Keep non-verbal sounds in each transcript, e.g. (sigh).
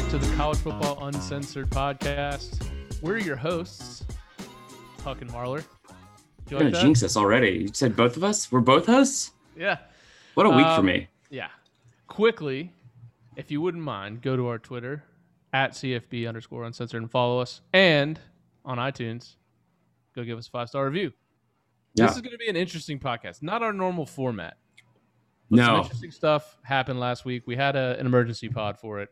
back to the College Football Uncensored podcast. We're your hosts, Huck and Marler. You're gonna jinx us already. You said both of us? We're both hosts? Yeah. What a week um, for me. Yeah. Quickly, if you wouldn't mind, go to our Twitter at CFB underscore uncensored and follow us. And on iTunes, go give us a five star review. Yeah. This is going to be an interesting podcast, not our normal format. But no. Some interesting stuff happened last week. We had a, an emergency pod for it,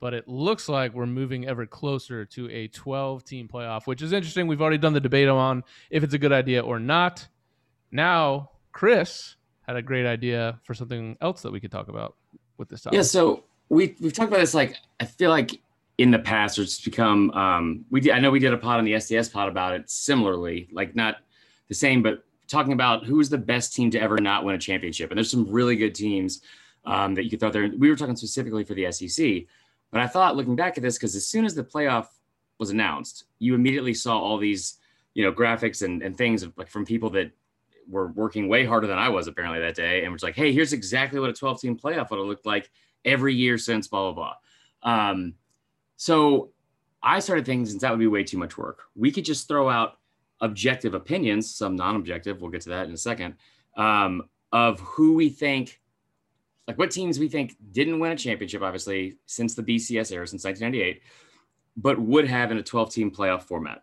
but it looks like we're moving ever closer to a 12 team playoff, which is interesting. We've already done the debate on if it's a good idea or not. Now, Chris had a great idea for something else that we could talk about with this topic. Yeah, so we we've talked about this like I feel like in the past it's become um we did, I know we did a pod on the SDS pod about it similarly, like not the same, but talking about who's the best team to ever not win a championship. And there's some really good teams um, that you could throw there. We were talking specifically for the SEC, but I thought looking back at this, because as soon as the playoff was announced, you immediately saw all these, you know, graphics and, and things like from people that were working way harder than I was apparently that day, and was like, "Hey, here's exactly what a 12 team playoff would have looked like every year since blah blah blah." Um, so I started thinking since that would be way too much work, we could just throw out objective opinions, some non-objective. We'll get to that in a second. Um, of who we think, like what teams we think didn't win a championship, obviously since the BCS era, since 1998, but would have in a 12-team playoff format.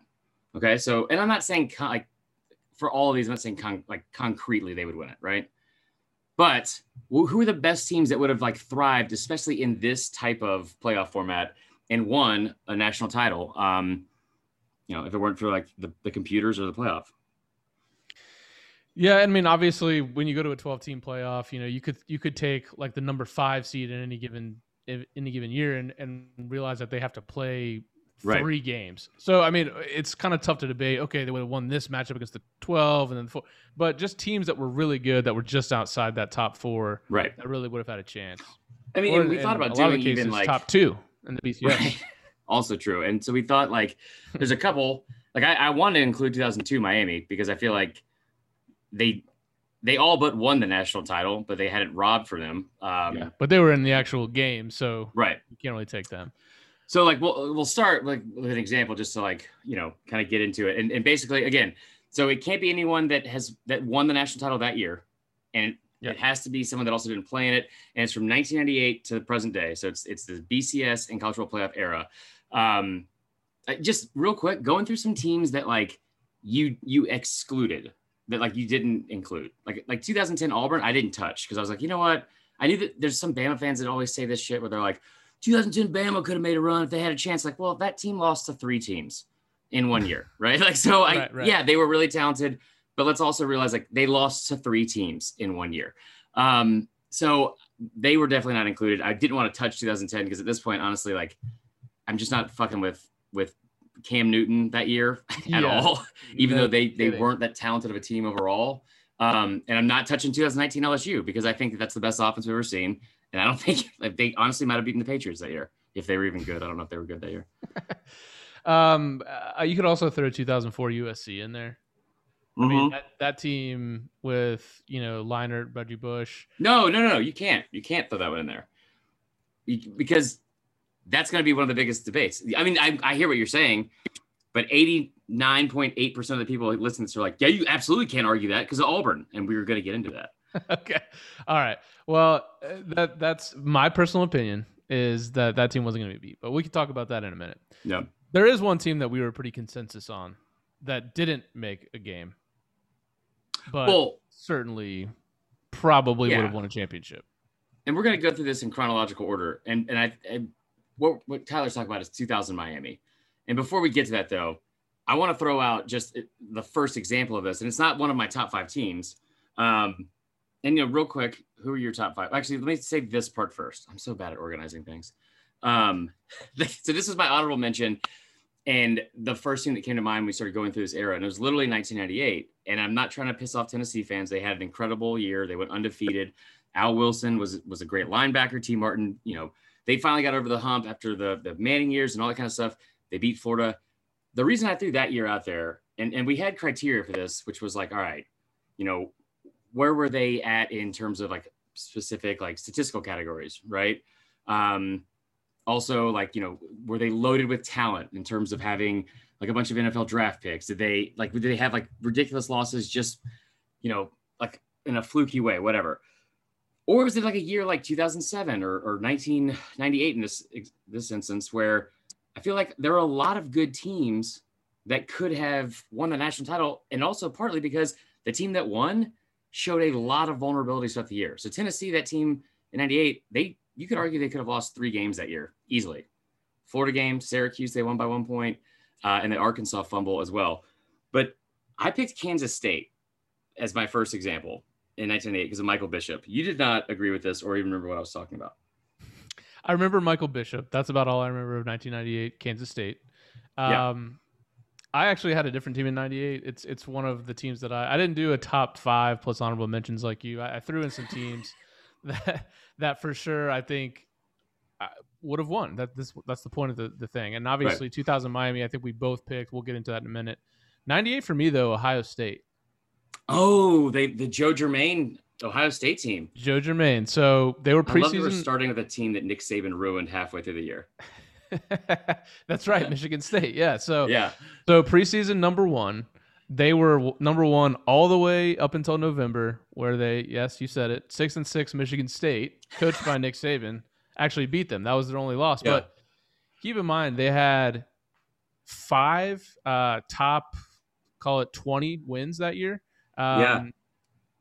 Okay, so and I'm not saying con- like for all of these, I'm not saying con- like concretely they would win it, right? But who are the best teams that would have like thrived, especially in this type of playoff format, and won a national title? Um, you know, if it weren't for like the, the computers or the playoff. Yeah, I mean, obviously, when you go to a 12 team playoff, you know, you could you could take like the number five seed in any given in any given year and, and realize that they have to play three right. games. So I mean, it's kind of tough to debate. Okay, they would have won this matchup against the 12 and then the four, but just teams that were really good that were just outside that top four, right? That really would have had a chance. I mean, or, we thought about doing cases, even like top two in the BCS. Right (laughs) also true. And so we thought like there's a couple like I, I wanted to include 2002 Miami because I feel like they they all but won the national title, but they had it robbed for them. Um, yeah, but they were in the actual game, so right, you can't really take them. So like we'll we'll start like with an example just to like you know kind of get into it, and, and basically again, so it can't be anyone that has that won the national title that year, and. It has to be someone that also didn't play in it, and it's from 1998 to the present day. So it's it's the BCS and cultural playoff era. Um, just real quick, going through some teams that like you you excluded that like you didn't include. Like like 2010 Auburn, I didn't touch because I was like, you know what? I knew that there's some Bama fans that always say this shit where they're like, 2010 Bama could have made a run if they had a chance. Like, well, that team lost to three teams in one year, (laughs) right? Like, so I right, right. yeah, they were really talented, but let's also realize like they lost to three teams in one year. Um, so they were definitely not included. I didn't want to touch 2010 because at this point, honestly, like I'm just not fucking with with Cam Newton that year (laughs) at yeah. all, (laughs) even no, though they they weren't that talented of a team overall. Um, and I'm not touching 2019 LSU because I think that that's the best offense we've ever seen. And I don't (laughs) think like, they honestly might have beaten the Patriots that year if they were even good. I don't know if they were good that year. um, uh, you could also throw 2004 USC in there. I mean mm-hmm. that, that, team with you know Leinart, Reggie Bush. No, no, no, you can't. You can't throw that one in there because that's going to be one of the biggest debates. I mean, I, I hear what you're saying, but 89.8% of the people who listen to this are like, yeah, you absolutely can't argue that because of Auburn. And we were going to get into that. (laughs) okay. All right. Well, uh, that that's my personal opinion is that that team wasn't going to be beat, but we can talk about that in a minute. Yeah. There is one team that we were pretty consensus on that didn't make a game, but well, certainly probably yeah. would have won a championship. And we're going to go through this in chronological order. And and I, I what, what Tyler's talking about is 2000 Miami. And before we get to that, though, I want to throw out just the first example of this, and it's not one of my top five teams. Um, and you know, real quick, who are your top five? Actually, let me say this part first. I'm so bad at organizing things. Um, (laughs) so this is my honorable mention, and the first thing that came to mind we started going through this era, and it was literally 1998. And I'm not trying to piss off Tennessee fans. They had an incredible year. They went undefeated. Al Wilson was was a great linebacker. T. Martin, you know, they finally got over the hump after the, the Manning years and all that kind of stuff. They beat Florida. The reason I threw that year out there, and, and we had criteria for this, which was like, all right, you know, where were they at in terms of like specific like statistical categories, right? Um, also like you know were they loaded with talent in terms of having like a bunch of NFL draft picks? Did they like did they have like ridiculous losses just you know like in a fluky way, whatever? Or was it like a year like 2007 or, or 1998 in this this instance where I feel like there are a lot of good teams that could have won the national title, and also partly because the team that won showed a lot of vulnerabilities throughout the year. So Tennessee, that team in '98, they you could argue they could have lost three games that year easily. Florida game, Syracuse, they won by one point, uh, and the Arkansas fumble as well. But I picked Kansas State as my first example in 1998 because of Michael Bishop. You did not agree with this or even remember what I was talking about. I remember Michael Bishop. That's about all I remember of 1998 Kansas State. Um, yeah. I actually had a different team in '98. It's it's one of the teams that I I didn't do a top five plus honorable mentions like you. I, I threw in some teams (laughs) that that for sure I think would have won. That this that's the point of the, the thing. And obviously, right. 2000 Miami, I think we both picked. We'll get into that in a minute. 98 for me though, Ohio State. Oh, they the Joe Germaine Ohio State team. Joe Germaine. So they were preseason. I starting with a team that Nick Saban ruined halfway through the year. (laughs) That's right, Michigan State. Yeah. So yeah. So preseason number one, they were number one all the way up until November, where they yes, you said it, six and six Michigan State, coached by Nick Saban, actually beat them. That was their only loss. Yeah. But keep in mind they had five uh, top, call it twenty wins that year. Um, yeah.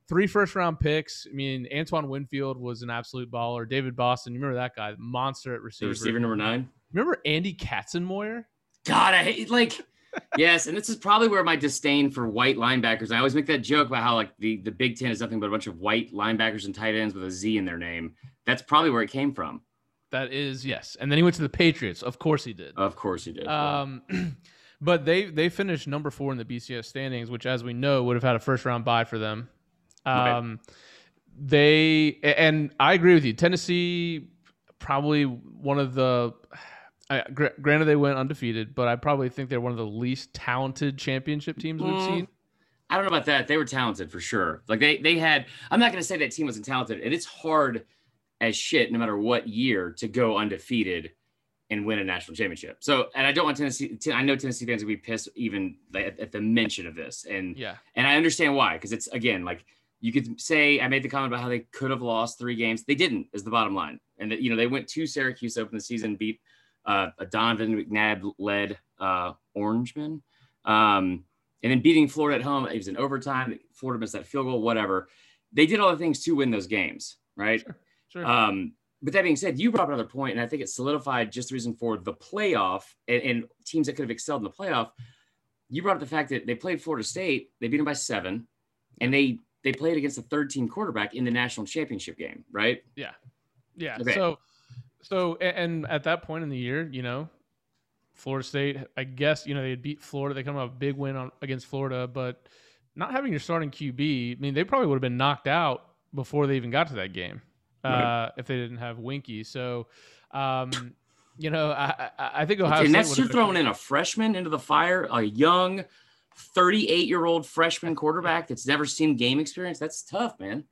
Three first round picks. I mean, Antoine Winfield was an absolute baller. David Boston, you remember that guy, monster at receiver. The receiver number nine. Remember Andy Katzenmoyer? God, I hate like (laughs) yes, and this is probably where my disdain for white linebackers. I always make that joke about how like the the Big Ten is nothing but a bunch of white linebackers and tight ends with a Z in their name. That's probably where it came from. That is yes, and then he went to the Patriots. Of course he did. Of course he did. Um, (clears throat) but they they finished number four in the BCS standings, which, as we know, would have had a first round bye for them. Um, right. They and I agree with you. Tennessee probably one of the I, gr- granted, they went undefeated, but I probably think they're one of the least talented championship teams we've mm, seen. I don't know about that. They were talented for sure. Like they they had. I'm not going to say that team wasn't talented, and it's hard as shit, no matter what year, to go undefeated and win a national championship. So, and I don't want Tennessee. I know Tennessee fans will be pissed even at, at the mention of this, and yeah, and I understand why because it's again like you could say I made the comment about how they could have lost three games. They didn't, is the bottom line, and that you know they went to Syracuse open the season, beat uh, a Donovan McNabb led uh, Orangeman. Um, and then beating Florida at home, it was in overtime. Florida missed that field goal, whatever. They did all the things to win those games, right? Sure, sure. Um, but that being said, you brought up another point, and I think it solidified just the reason for the playoff and, and, teams that could have excelled in the playoff. You brought up the fact that they played Florida State, they beat them by seven, and they they played against a third team quarterback in the national championship game, right? Yeah, yeah. Okay. So so, and at that point in the year, you know, Florida State, I guess, you know, they had beat Florida. They come up a big win on against Florida, but not having your starting QB, I mean, they probably would have been knocked out before they even got to that game right. uh, if they didn't have Weinke. So, um, you know, I, I think Ohio and State. that's you're throwing in a freshman into the fire, a young, 38 year old freshman quarterback that's never seen game experience. That's tough, man.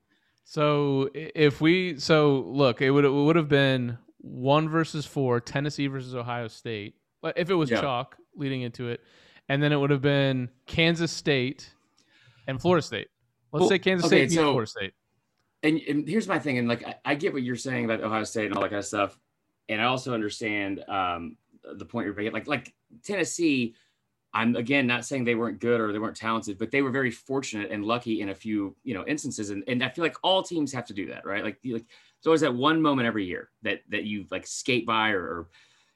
So if we, so look, it would it would have been one versus four, Tennessee versus Ohio State. If it was yeah. chalk leading into it, and then it would have been Kansas State and Florida State. Let's well, say Kansas okay, State so, Florida State. And, and, here's my thing, and like I, I, get what you're saying about Ohio State and all that kind of stuff, and I also understand um, the point you're making. Like like Tennessee, I'm again not saying they weren't good or they weren't talented, but they were very fortunate and lucky in a few you know instances, and, and I feel like all teams have to do that, right? Like like there's always that one moment every year that that you like skate by or, or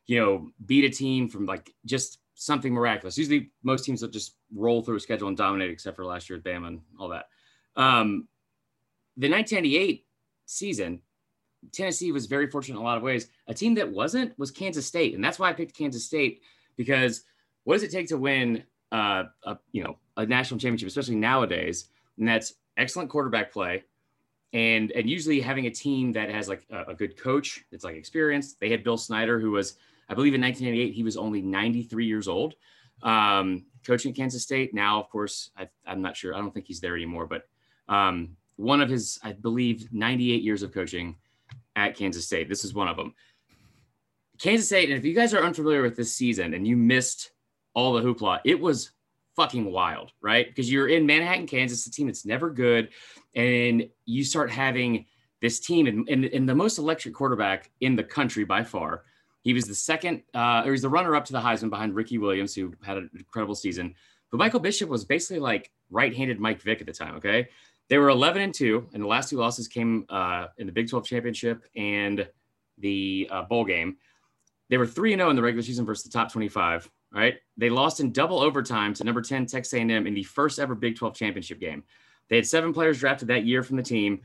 you know beat a team from like just something miraculous. Usually, most teams will just roll through a schedule and dominate, except for last year at Bama and all that. Um, the 1998 season, Tennessee was very fortunate in a lot of ways. A team that wasn't was Kansas State, and that's why I picked Kansas State because what does it take to win uh, a you know a national championship, especially nowadays? And that's excellent quarterback play, and and usually having a team that has like a, a, good coach that's like experienced. They had Bill Snyder, who was I believe in 1998 he was only 93 years old, um, coaching Kansas State. Now, of course, I, am not sure. I don't think he's there anymore. But um, one of his, I believe, 98 years of coaching at Kansas State. This is one of them. Kansas State, and if you guys are unfamiliar with this season and you missed all the hoopla, it was fucking wild, right? Because you're in Manhattan, Kansas, a team that's never good, and you start having this team and, and, and the most electric quarterback in the country by far. He was the second, uh, or he's the runner up to the Heisman behind Ricky Williams, who had an incredible season. But Michael Bishop was basically like right-handed Mike Vick at the time. Okay, they were 11 and two, and the last two losses came uh, in the Big 12 championship and the uh, bowl game. They were three and zero oh in the regular season versus the top 25. Right, they lost in double overtime to number 10 Texas A&M in the first ever Big 12 championship game. They had seven players drafted that year from the team.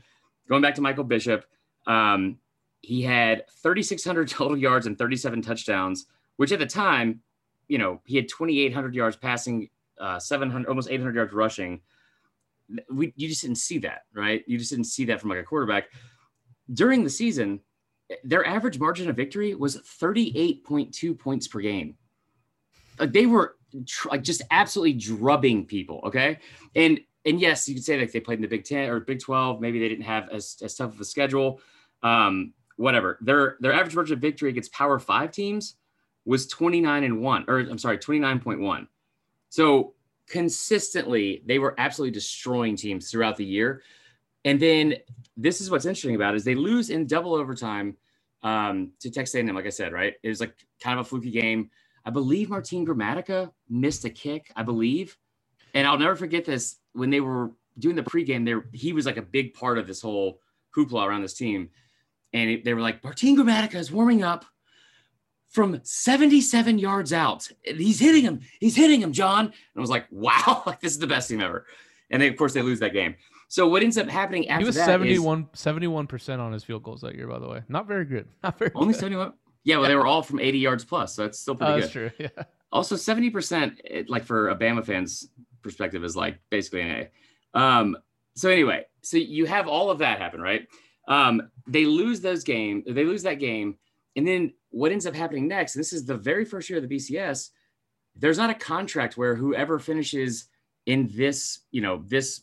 Going back to Michael Bishop, um, he had 3,600 (laughs) total yards and 37 touchdowns, which at the time, you know, he had 2,800 yards passing, uh, 700, almost 800 yards rushing. We, you just didn't see that, right? You just didn't see that from like a quarterback. During the season, their average margin of victory was 38.2 points per game. Like they were tr- like just absolutely drubbing people. Okay. And, and yes, you could say like they played in the Big 10 or Big 12. Maybe they didn't have as, as tough of a schedule. Um, whatever. Their their average margin of victory against Power Five teams was 29 and one, or I'm sorry, 29.1. So consistently, they were absolutely destroying teams throughout the year. And then this is what's interesting about it, is they lose in double overtime um, to Texas A&M. Like I said, right? It was like kind of a fluky game. I believe Martin Gramatica missed a kick. I believe, and I'll never forget this when they were doing the pregame. There, he was like a big part of this whole hoopla around this team and they were like, Martin Gramatica is warming up from 77 yards out. He's hitting him. He's hitting him, John. And I was like, wow, (laughs) like this is the best team ever. And then, of course, they lose that game. So what ends up happening after that? he was that 71, 71% on his field goals that year, by the way. Not very good. (laughs) Not very Only good. 71? Yeah, well, they were all from 80 yards plus. So that's still pretty oh, good. That's true. Yeah. Also, 70%, like for a Bama fan's perspective, is like basically an A. Um, so anyway, so you have all of that happen, right? Um, they lose those games, they lose that game. And then what ends up happening next, this is the very first year of the BCS, there's not a contract where whoever finishes in this, you know, this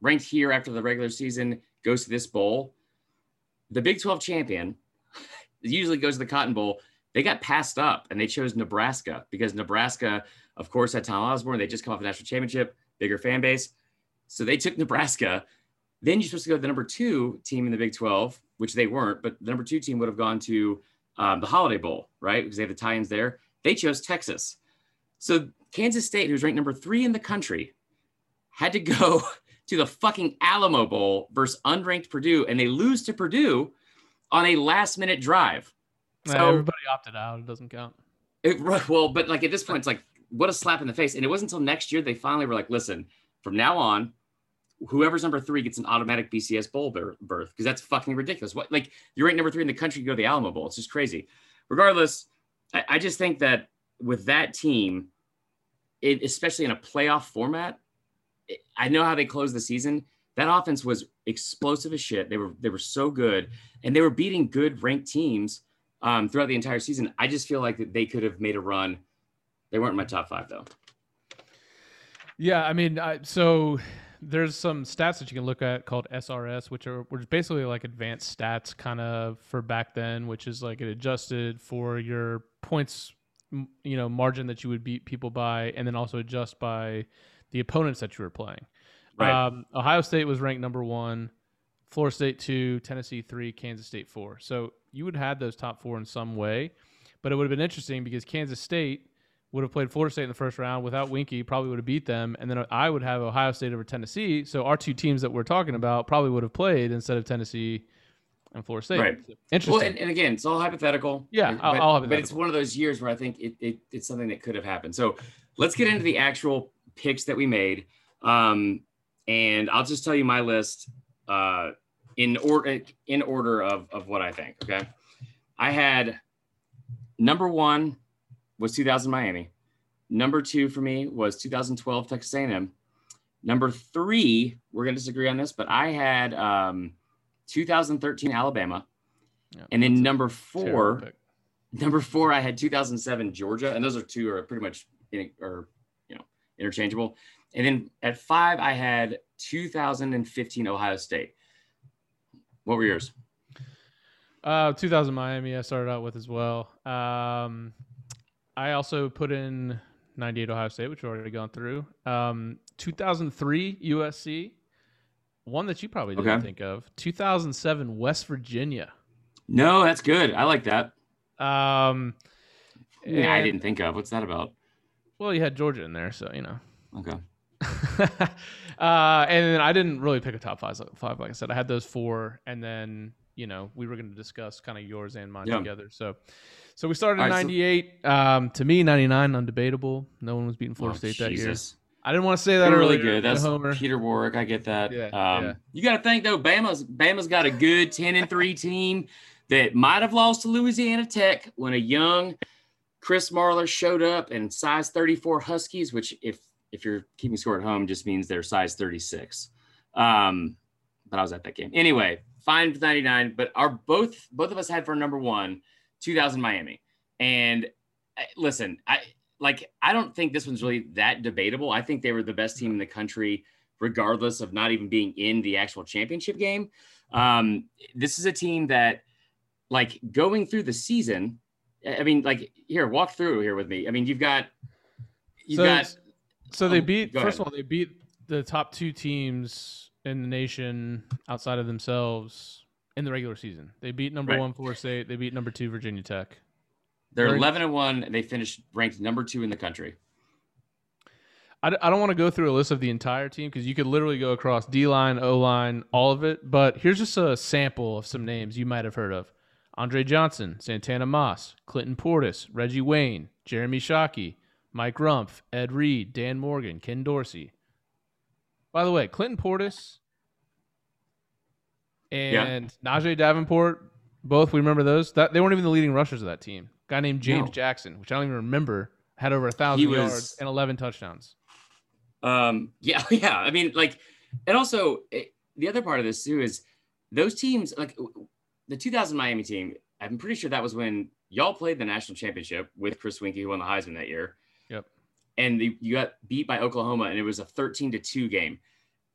ranked here after the regular season goes to this bowl. The Big 12 champion (laughs) usually goes to the Cotton Bowl. They got passed up and they chose Nebraska because Nebraska, of course, had Tom Osborne. They just come off a national championship, bigger fan base. So they took Nebraska then you're supposed to go to the number two team in the Big 12, which they weren't, but the number two team would have gone to um, the Holiday Bowl, right? Because they have the tie ins there. They chose Texas. So Kansas State, who's ranked number three in the country, had to go (laughs) to the fucking Alamo Bowl versus unranked Purdue, and they lose to Purdue on a last minute drive. So everybody opted out. It doesn't count. It, well, but like at this point, it's like, what a slap in the face. And it wasn't until next year they finally were like, listen, from now on, whoever's number three gets an automatic BCS bowl berth because that's fucking ridiculous. What like you're ranked number three in the country, you go to the Alamo Bowl. It's just crazy. Regardless, I, I just think that with that team, it, especially in a playoff format, it, I know how they closed the season. That offense was explosive as shit. They were they were so good, and they were beating good ranked teams um, throughout the entire season. I just feel like that they could have made a run. They weren't my top five though. Yeah, I mean, I, so there's some stats that you can look at called SRS, which are which is basically like advanced stats kind of for back then, which is like it adjusted for your points, you know, margin that you would beat people by, and then also adjust by the opponents that you were playing. Right. Um, Ohio State was ranked number one, Florida State two, Tennessee three, Kansas State four. So you would have had those top four in some way, but it would have been interesting because Kansas State would have played Florida State in the first round without Weinke, probably would have beat them, and then I would have Ohio State over Tennessee. So our two teams that we're talking about probably would have played instead of Tennessee and Florida State. Right. Interesting. Well, and, and, again, it's all hypothetical. Yeah, but, I'll, I'll but it's one of those years where I think it, it, it's something that could have happened. So let's get into the actual picks that we made, um, and I'll just tell you my list uh, in order in order of of what I think. Okay, I had number one was 2000 Miami. Number two for me was 2012 Texas A&M. Number three, we're going to disagree on this, but I had um, 2013 Alabama. Yeah, and then number four, number four, I had 2007 Georgia, and those are two are pretty much in, or you know interchangeable. And then at five, I had 2015 Ohio State. What were yours? Uh, 2000 Miami. I started out with as well. Um, I also put in 98 Ohio State, which we've already gone through. Um, 2003 USC. One that you probably didn't okay. think of. 2007 West Virginia. No, that's good. I like that. Um, yeah, I didn't think of. What's that about? Well, you had Georgia in there, so you know. Okay. (laughs) uh, and then I didn't really pick a top five, five. Like I said, I had those four, and then you know we were going to discuss kind of yours and mine yeah. together. So, so we started in '98. So, um, to me, '99 undebatable. No one was beating Florida oh, State that Jesus. year. I didn't want to say that They're really good. That's Homer. Peter Warrick. I get that. Yeah, um, yeah. You got to think though, Bama's Bama's got a good ten and three team that might have lost to Louisiana Tech when a young Chris Marlar showed up and size 34 Huskies, which if if you're keeping score at home, just means they're size 36. Um, but I was at that game anyway. Fine 99, but our both both of us had for number one 2000 Miami. And listen, I like I don't think this one's really that debatable. I think they were the best team in the country, regardless of not even being in the actual championship game. Um, this is a team that, like, going through the season. I mean, like, here, walk through here with me. I mean, you've got, you've so, got. So they oh, beat. First of all, they beat the top two teams in the nation outside of themselves in the regular season. They beat number right. one Florida State. They beat number two Virginia Tech. They're 11 and one. And they finished ranked number two in the country. I, I don't want to go through a list of the entire team because you could literally go across D line, O line, all of it. But here's just a sample of some names you might have heard of Andre Johnson, Santana Moss, Clinton Portis, Reggie Wayne, Jeremy Shockey, Mike Rumph, Ed Reed, Dan Morgan, Ken Dorsey. By the way, Clinton Portis and yeah. Najeh Davenport, both we remember those. That they weren't even the leading rushers of that team. A guy named James no. Jackson, which I don't even remember, had over a thousand yards and eleven touchdowns. Um. (laughs) Yeah. Yeah. I mean, like, and also it, the other part of this too is those teams, like the 2000 Miami team. I'm pretty sure that was when y'all played the national championship with Chris Weinke, who won the Heisman that year. And the, you got beat by Oklahoma, and it was a 13 to two game.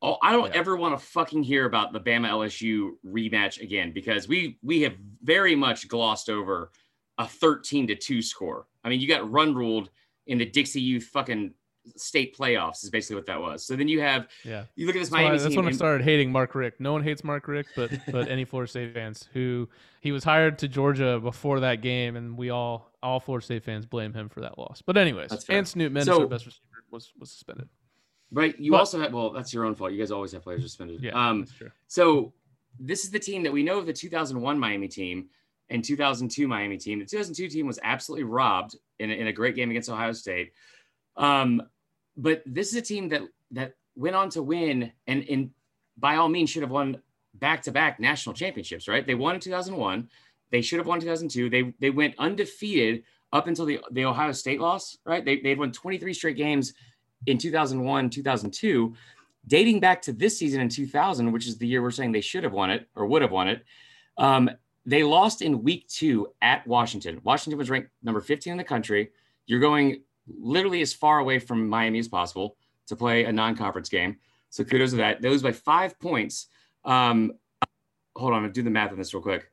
Oh, I don't yeah. ever want to fucking hear about the Bama LSU rematch again because we we have very much glossed over a 13 to 2 score. I mean, you got run ruled in the Dixie Youth fucking state playoffs is basically what that was. So then you have yeah. You look at this that's Miami. Why, that's when I started hating Mark Richt. No one hates Mark Richt, but but any Florida State fans who he was hired to Georgia before that game, and we all all Florida State fans blame him for that loss. But anyways, and Snoop Minnis, so, our best receiver, was was suspended. Right. You but, also have well, that's your own fault. You guys always have players suspended. Yeah, um, that's true. So this is the team that we know of the 2001 Miami team and 2002 Miami team. The 2002 team was absolutely robbed in a, in a great game against Ohio State. Um, but this is a team that that went on to win and and by all means should have won back-to-back national championships, right? They won in 2001. They should have won 2002. They they went undefeated up until the, the Ohio State loss, right? They they'd won 23 straight games in 2001, 2002, dating back to this season in 2000, which is the year we're saying they should have won it or would have won it. Um, they lost in week two at Washington. Washington was ranked number 15 in the country. You're going literally as far away from Miami as possible to play a non conference game. So kudos to that. They lose by five points. Um, hold on, I'll do the math on this real quick.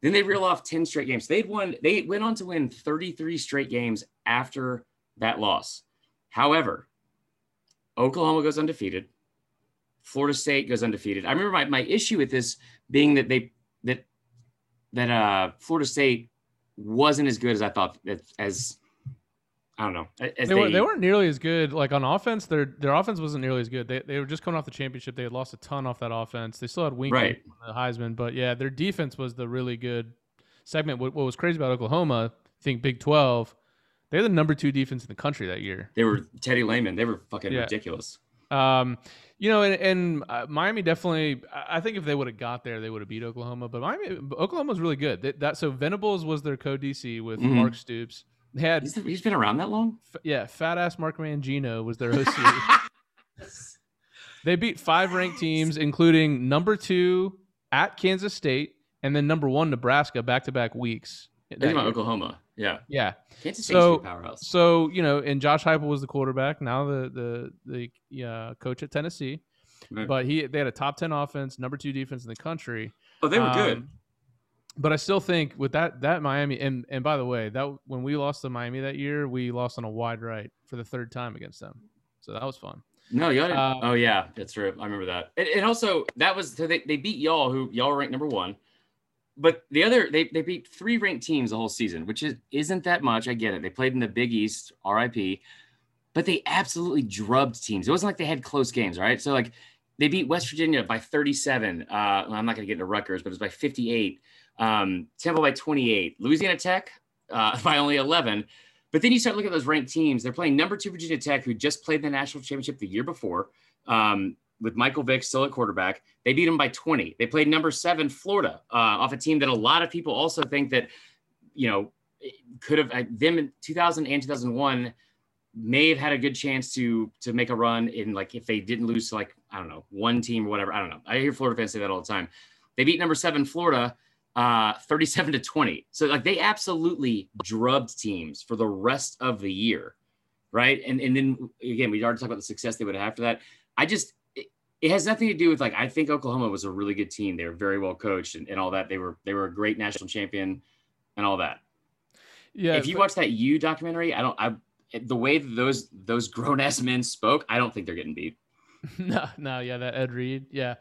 Then they reel off 10 straight games. They'd won, they went on to win 33 straight games after that loss. However, Oklahoma goes undefeated. Florida State goes undefeated. I remember my, my issue with this being that they that that uh Florida State wasn't as good as I thought as I don't know. they, they, were, they weren't nearly as good. Like on offense, their their offense wasn't nearly as good. They, they were just coming off the championship. They had lost a ton off that offense. They still had Wink right. the Heisman, but yeah, their defense was the really good segment. What, what was crazy about Oklahoma? I think Big Twelve they're the number two defense in the country that year. They were Teddy Lehman. They were fucking yeah. ridiculous. Um, you know, and, and uh, Miami definitely. I think if they would have got there, they would have beat Oklahoma. But Miami, Oklahoma was really good. That, that so Venables was their co DC with mm-hmm. Mark Stoops. They had he's, he's been around that long. F- yeah, fat ass Mark Mangino was their OC. (laughs) (laughs) they beat five ranked teams, including number two at Kansas State and then number one Nebraska back to back weeks. Think about Oklahoma. Yeah. Yeah. Kansas so, powerhouse. So, you know, and Josh Heupel was the quarterback, now the the the uh, coach at Tennessee. Right. But he they had a top 10 offense, number 2 defense in the country. Oh, they were um, good. But I still think with that that Miami and and by the way, that when we lost to Miami that year, we lost on a wide right for the third time against them. So that was fun. No, y'all. Uh, oh yeah, that's true. I remember that. And, and also that was so they, they beat y'all who y'all ranked number one. But the other they, they beat three ranked teams the whole season, which is isn't that much. I get it. They played in the Big East, RIP, but they absolutely drubbed teams. It wasn't like they had close games, right? So like they beat West Virginia by 37. Uh, I'm not gonna get into Rutgers, but it was by 58. Um, Temple by 28. Louisiana Tech uh, (laughs) by only 11. But then you start looking at those ranked teams. They're playing number two Virginia Tech, who just played the national championship the year before, um, with Michael Vick still at quarterback. They beat them by 20. They played number seven Florida uh, off a team that a lot of people also think that, you know, could have uh, them in 2000 and 2001 may have had a good chance to to make a run in like if they didn't lose to like I don't know one team or whatever. I don't know. I hear Florida fans say that all the time. They beat number seven Florida uh, 37 to 20. So like they absolutely drubbed teams for the rest of the year. Right. And and then again, we already talked about the success they would have after that. I just it, it, has nothing to do with like I think Oklahoma was a really good team. They were very well coached and, and all that. They were they were a great national champion and all that. Yeah. If you but- watch that U documentary, I don't I the way that those those grown ass men spoke, I don't think they're getting beat. (laughs) no, no, yeah, that Ed Reed, yeah,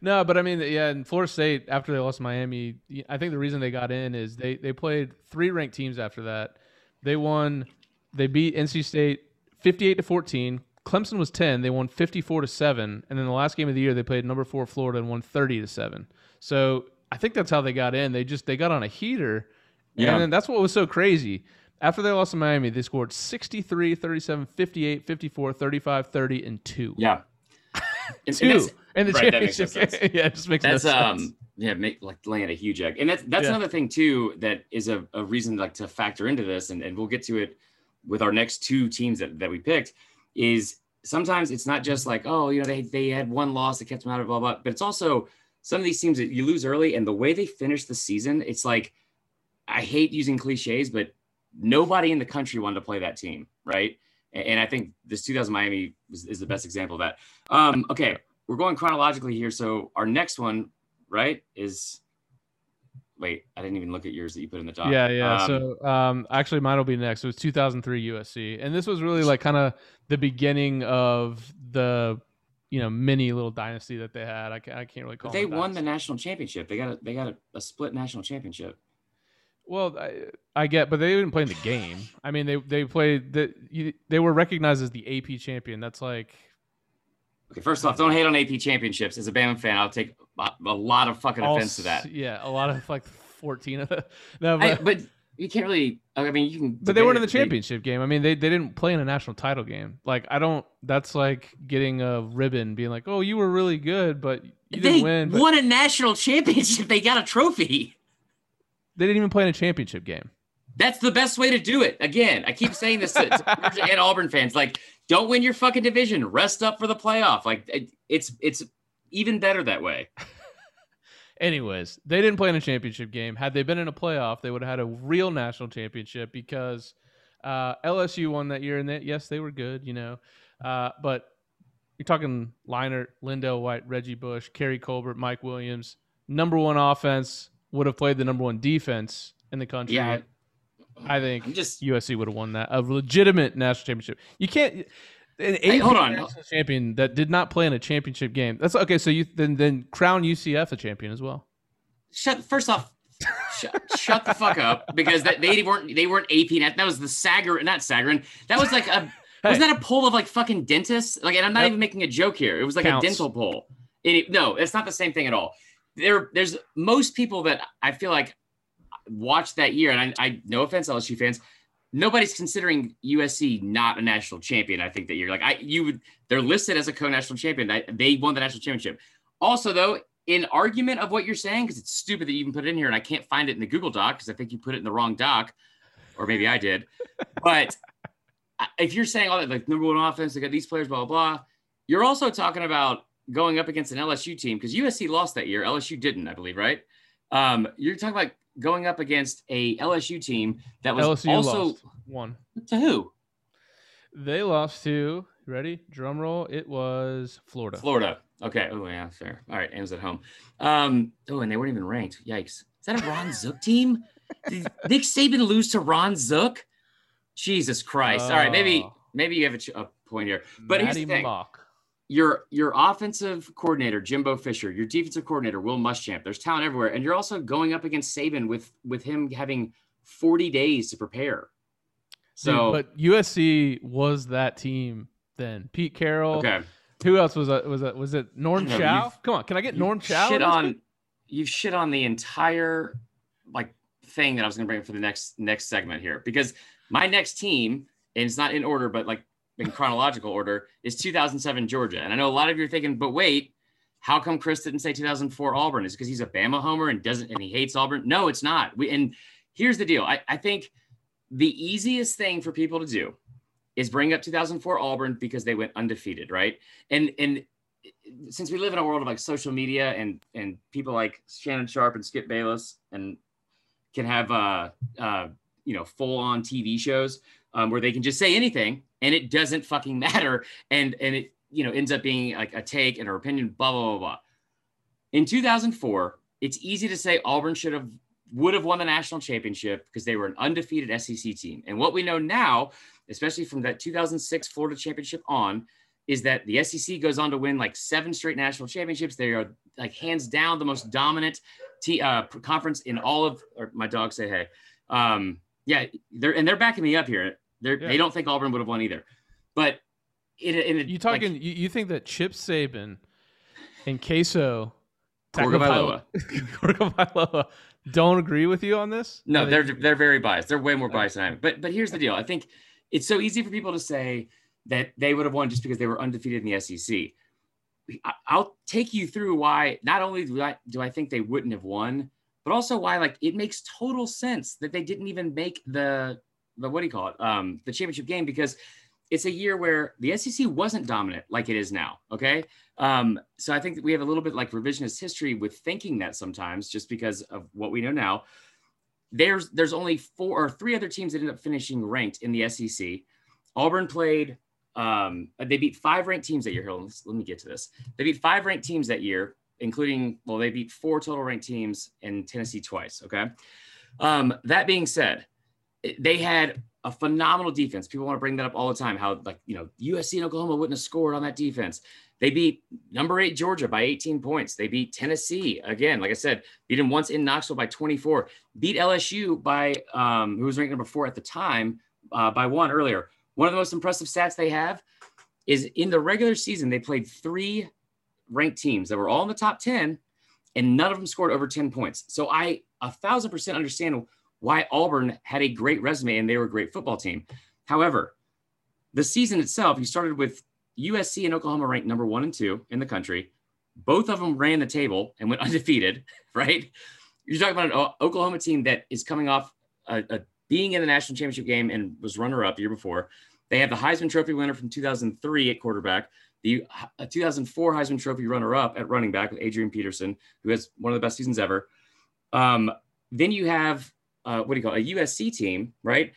no, but I mean, yeah, in Florida State after they lost Miami, I think the reason they got in is they they played three ranked teams after that. They won, they beat NC State fifty-eight to fourteen. Clemson was ten. They won fifty-four to seven, and then the last game of the year they played number four Florida and won thirty to seven. So I think that's how they got in. They just they got on a heater, yeah, and that's what was so crazy. After they lost to Miami, they scored 63, 37, 58, 54, 35, 30, and 2. Yeah. (laughs) and, two and the right, championship. (laughs) yeah, it just makes that's no um yeah, make like laying a huge egg, and that's that's yeah. another thing too that is a, a reason like to factor into this, and, and we'll get to it with our next two teams that, that we picked. Is sometimes it's not just like oh you know they they had one loss that kept them out of blah blah, but it's also some of these teams that you lose early and the way they finish the season, it's like I hate using cliches, but nobody in the country wanted to play that team, right? And I think this 2000 Miami is, is the best example of that. Um, okay, we're going chronologically here. So our next one, right, is wait, I didn't even look at yours that you put in the top. Yeah, yeah. Um, so um, actually, mine will be next. It was 2003 USC, and this was really like kind of the beginning of the you know mini little dynasty that they had. I can't, I can't really call. It They won the national championship. They got a they got a, a split national championship. Well, I, I, get, but they didn't play in the game. I mean, they they played the they were recognized as the AP champion. That's like okay. First off, don't hate on AP championships. As a Bama fan, I'll take a lot of fucking offense to that. Yeah, a lot of like fourteen of them. no, but, I, but you can't really. I mean, you can. But they weren't in the championship they, game. I mean, they, they didn't play in a national title game. Like, I don't. That's like getting a ribbon, being like, "Oh, you were really good, but you didn't win." They won a national championship. They got a trophy. They didn't even play in a championship game. That's the best way to do it. Again, I keep saying this to, to (laughs) and Auburn fans. Like, don't win your fucking division. Rest up for the playoff. Like, it, it's it's even better that way. (laughs) Anyways, they didn't play in a championship game. Had they been in a playoff, they would have had a real national championship because uh, LSU won that year, and that yes, they were good, you know. Uh, but you're talking Leinart, LenDale White, Reggie Bush, Keary Colbert, Mike Williams, number one offense, would have played the number one defense in the country. Yeah. I think I'm just USC would have won that a legitimate national championship. You can't an hey, hold on national champion that did not play in a championship game. That's okay. So you then then crown UCF a champion as well. Shut first off. shut, shut the fuck up because that they weren't they weren't AP. That, that was the Sagarin, not Sagarin. That was like a hey. wasn't that a poll of like fucking dentists? Like, and I'm not yep. even making a joke here. It was like Counts. a dental poll. It, no, it's not the same thing at all there there's most people that I feel like watched that year, and I, I no offense, LSU fans, nobody's considering USC not a national champion. I think that year, like I you would, they're listed as a co-national champion. I, they won the national championship. Also, though, in argument of what you're saying, because it's stupid that you even put it in here, and I can't find it in the Google Doc because I think you put it in the wrong doc, or maybe I did. But if you're saying all that, like number one offense, they got these players, blah blah blah, you're also talking about going up against an LSU team because USC lost that year. LSU didn't, I believe, right? Um, you're talking about going up against a LSU team that was LSU also one to who? They lost to Ready? Drum roll. It was Florida. Florida. Okay. Oh yeah, fair. All right. Ames at home. Um. Oh, and they weren't even ranked. Yikes. Is that a Ron (laughs) Zook team? Did Nick Saban lose to Ron Zook? Jesus Christ. All right. Maybe Oh. maybe you have a, ch- a point here. But here's Matty the thing. Mock. Your your offensive coordinator Jimbo Fisher, your defensive coordinator Will Muschamp. There's talent everywhere, and you're also going up against Saban with with him having 40 days to prepare. So Dude, but USC was that team then. Pete Carroll. okay, Who else was that? Was it? Was it Norm Chow? Come on, can I get Norm Chow? shit on you shit on the entire like thing that I was going to bring up for the next next segment here because my next team and it's not in order but like in chronological order is 2007 Georgia. And I know a lot of you are thinking but wait how come Chris didn't say 2004 Auburn? Is because he's a Bama homer and doesn't and he hates Auburn? No it's not. We and here's the deal. I, I think the easiest thing for people to do is bring up 2004 Auburn because they went undefeated right? And and since we live in a world of like social media and and people like Shannon Sharpe and Skip Bayless and can have uh uh you know full on TV shows um, where they can just say anything and it doesn't fucking matter and and it you know ends up being like a take and her opinion blah blah blah blah. In 2004, it's easy to say Auburn should have would have won the national championship because they were an undefeated SEC team. And what we know now, especially from that 2006 Florida championship on, is that the SEC goes on to win like seven straight national championships. They are like hands down the most dominant t- uh, conference in all of. Or my dog say hey. Um, yeah, they're and they're backing me up here. They're, Yeah. They don't think Auburn would have won either, but a, in a, You like, talking? you, you think that Chip Saban and Queso Tagovailoa. (laughs) Tagovailoa don't agree with you on this? No, they- they're they're very biased. They're way more biased than I am. But but here's the deal. I think it's so easy for people to say that they would have won just because they were undefeated in the SEC. I'll take you through why. Not only do I do I think they wouldn't have won, but also why like it makes total sense that they didn't even make the the what do you call it um the championship game because it's a year where the SEC wasn't dominant like it is now. Okay. Um, so I think we have a little bit like revisionist history with thinking that sometimes just because of what we know now. There's there's only four or three other teams that ended up finishing ranked in the SEC. Auburn played. Um, they beat five ranked teams that year. Here, let me get to this. They beat five ranked teams that year, including well, they beat four total ranked teams and Tennessee twice. Okay. Um, that being said, they had a phenomenal defense. People want to bring that up all the time. How like you know USC and Oklahoma wouldn't have scored on that defense. They beat number eight Georgia by 18 points. They beat Tennessee again. Like I said, beat them once in Knoxville by 24. Beat LSU by um, who was ranked number four at the time uh, by one earlier. One of the most impressive stats they have is in the regular season they played three ranked teams that were all in the top 10, and none of them scored over 10 points. So I a thousand percent understand why Auburn had a great resume and they were a great football team. However, the season itself, you started with USC and Oklahoma ranked number one and two in the country. Both of them ran the table and went (laughs) undefeated, right? You're talking about an Oklahoma team that is coming off a, a being in the national championship game and was runner up the year before. They have the Heisman Trophy winner from 2003 at quarterback, the uh, 2004 Heisman Trophy runner up at running back with Adrian Peterson, who has one of the best seasons ever. Um, then you have uh, what do you call it? a USC team, right?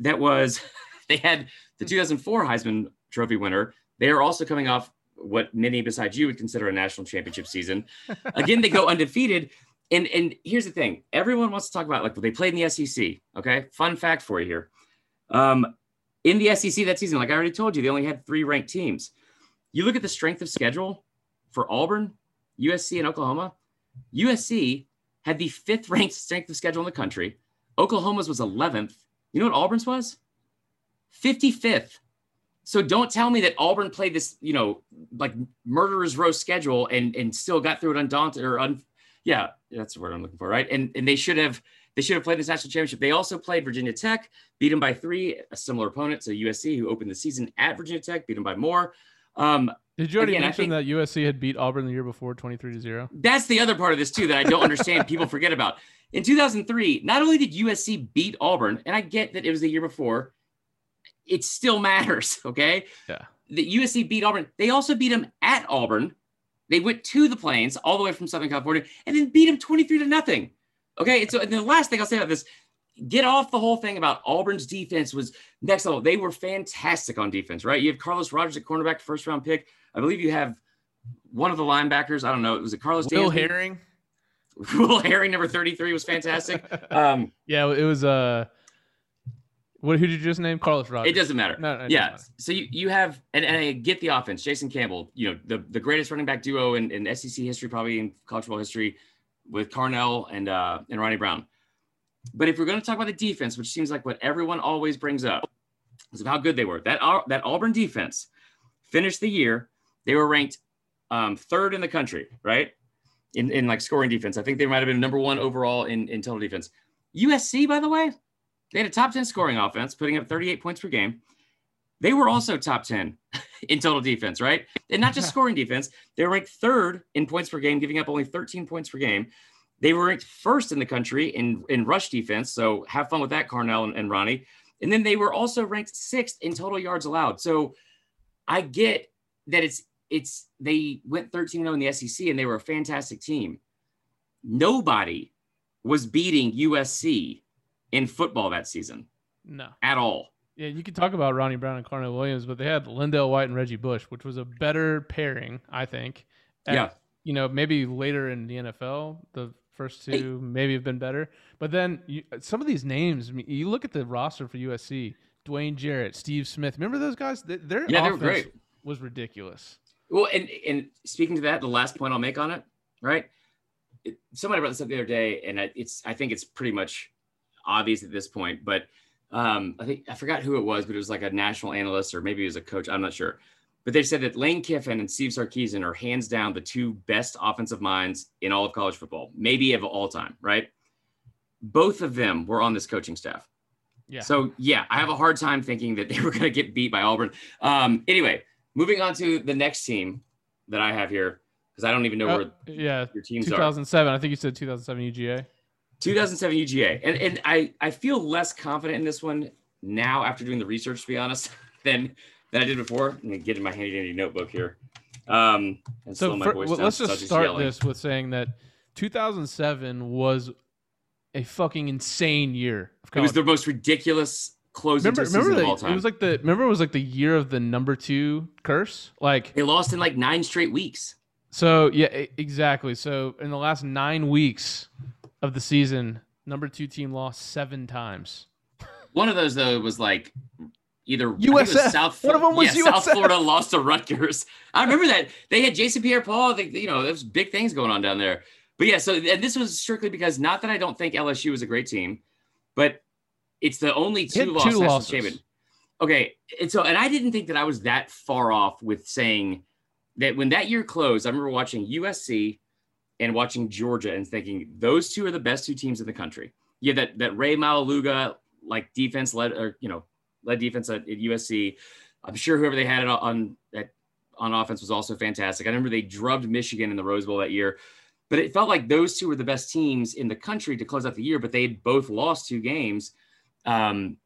That was (laughs) they had the 2004 Heisman Trophy winner. They are also coming off what many besides you would consider a national championship season. (laughs) Again, they go undefeated. And and here's the thing: everyone wants to talk about like what they played in the SEC. Okay, fun fact for you here. Um, in the SEC that season, like I already told you, they only had three ranked teams. You look at the strength of schedule for Auburn, USC, and Oklahoma. USC had the fifth ranked strength of schedule in the country. Oklahoma's was 11th. You know what Auburn's was? 55th. So don't tell me that Auburn played this, you know, like murderer's row schedule and and still got through it undaunted or un, yeah, that's the word I'm looking for, right? And and they should have they should have played this national championship. They also played Virginia Tech, beat them by three, a similar opponent to USC, who opened the season at Virginia Tech, beat them by more. Um, Did you already Again, mention think- that USC had beat Auburn the year before, twenty-three to zero? That's the other part of this too that I don't understand. (laughs) People forget about. In 2003, not only did USC beat Auburn, and I get that it was the year before, it still matters. (laughs) Okay, Yeah. the USC beat Auburn. They also beat them at Auburn. They went to the Plains all the way from Southern California and then beat them 23 to nothing. Okay, and so and the last thing I'll say about this, get off the whole thing about Auburn's defense was next level. They were fantastic on defense, right? You have Carlos Rogers at cornerback, first round pick. I believe you have one of the linebackers. I don't know. Was it Karlos Will Dansby? Herring? (laughs) Will Herring, number 33, was fantastic. Um, yeah, it was uh what who did you just name? Carlos Rogers. It doesn't matter. No, no yeah. So you, you have and, and I get the offense. Jason Campbell, you know, the, the greatest running back duo in, in SEC history, probably in college football history, with Carnell and uh and Ronnie Brown. But if we're going to talk about the defense, which seems like what everyone always brings up, is of how good they were. That that Auburn defense finished the year. They were ranked um, third in the country, right? In, in like scoring defense. I think they might have been number one overall in, in total defense. USC, by the way, they had a top 10 scoring offense, putting up 38 points per game. They were also top 10 (laughs) in total defense, right? And not just scoring defense. They were ranked third in points per game, giving up only 13 points per game. They were ranked first in the country in, in rush defense. So have fun with that, Carnell and, and Ronnie. And then they were also ranked sixth in total yards allowed. So I get that it's it's they went 13-0 in the SEC and they were a fantastic team. Nobody was beating USC in football that season. No. At all. Yeah, you could talk about Ronnie Brown and Carnell Williams, but they had LenDale White and Reggie Bush, which was a better pairing, I think. At, yeah. You know, maybe later in the NFL, the First two hey. maybe have been better, but then you, some of these names. You look at the roster for USC: Dwayne Jarrett, Steve Smith. Remember those guys? Their yeah, offense great. was ridiculous. Well, and and speaking to that, the last point I'll make on it, right? It, somebody brought this up the other day, and it's I think it's pretty much obvious at this point, but um, I think I forgot who it was, but it was like a national analyst or maybe it was a coach. I'm not sure. But they said that Lane Kiffin and Steve Sarkisian are hands down the two best offensive minds in all of college football, maybe of all time, right? Both of them were on this coaching staff. Yeah. So yeah, I have a hard time thinking that they were going to get beat by Auburn. Um, anyway, moving on to the next team that I have here because I don't even know uh, where yeah your teams 2007. Are. I think you said 2007 UGA. 2007 UGA, and and I I feel less confident in this one now after doing the research, to be honest, (laughs) than than I did before. I'm gonna get in my handy dandy notebook here. Um, so for, well, let's just start yelling. this with saying that 2007 was a fucking insane year. It was the most ridiculous closing remember, remember the, of all time. It was like the remember it was like the year of the number two curse. Like they lost in like nine straight weeks. So yeah, exactly. So in the last nine weeks of the season, number two team lost seven times. One of those though was like either USF. South One of them was yeah, USF. South Florida lost to Rutgers. I remember that they had Jason Pierre-Paul. They, you know, there was big things going on down there. But yeah, so and this was strictly because not that I don't think LSU was a great team, but it's the only two, loss two losses. Champion. Okay, and so and I didn't think that I was that far off with saying that when that year closed. I remember watching USC and watching Georgia and thinking those two are the best two teams in the country. Yeah, that that Rey Maualuga like defense led or you know led defense at, at USC. I'm sure whoever they had it on at, on offense was also fantastic. I remember they drubbed Michigan in the Rose Bowl that year, but it felt like those two were the best teams in the country to close out the year. But they had both lost two games um,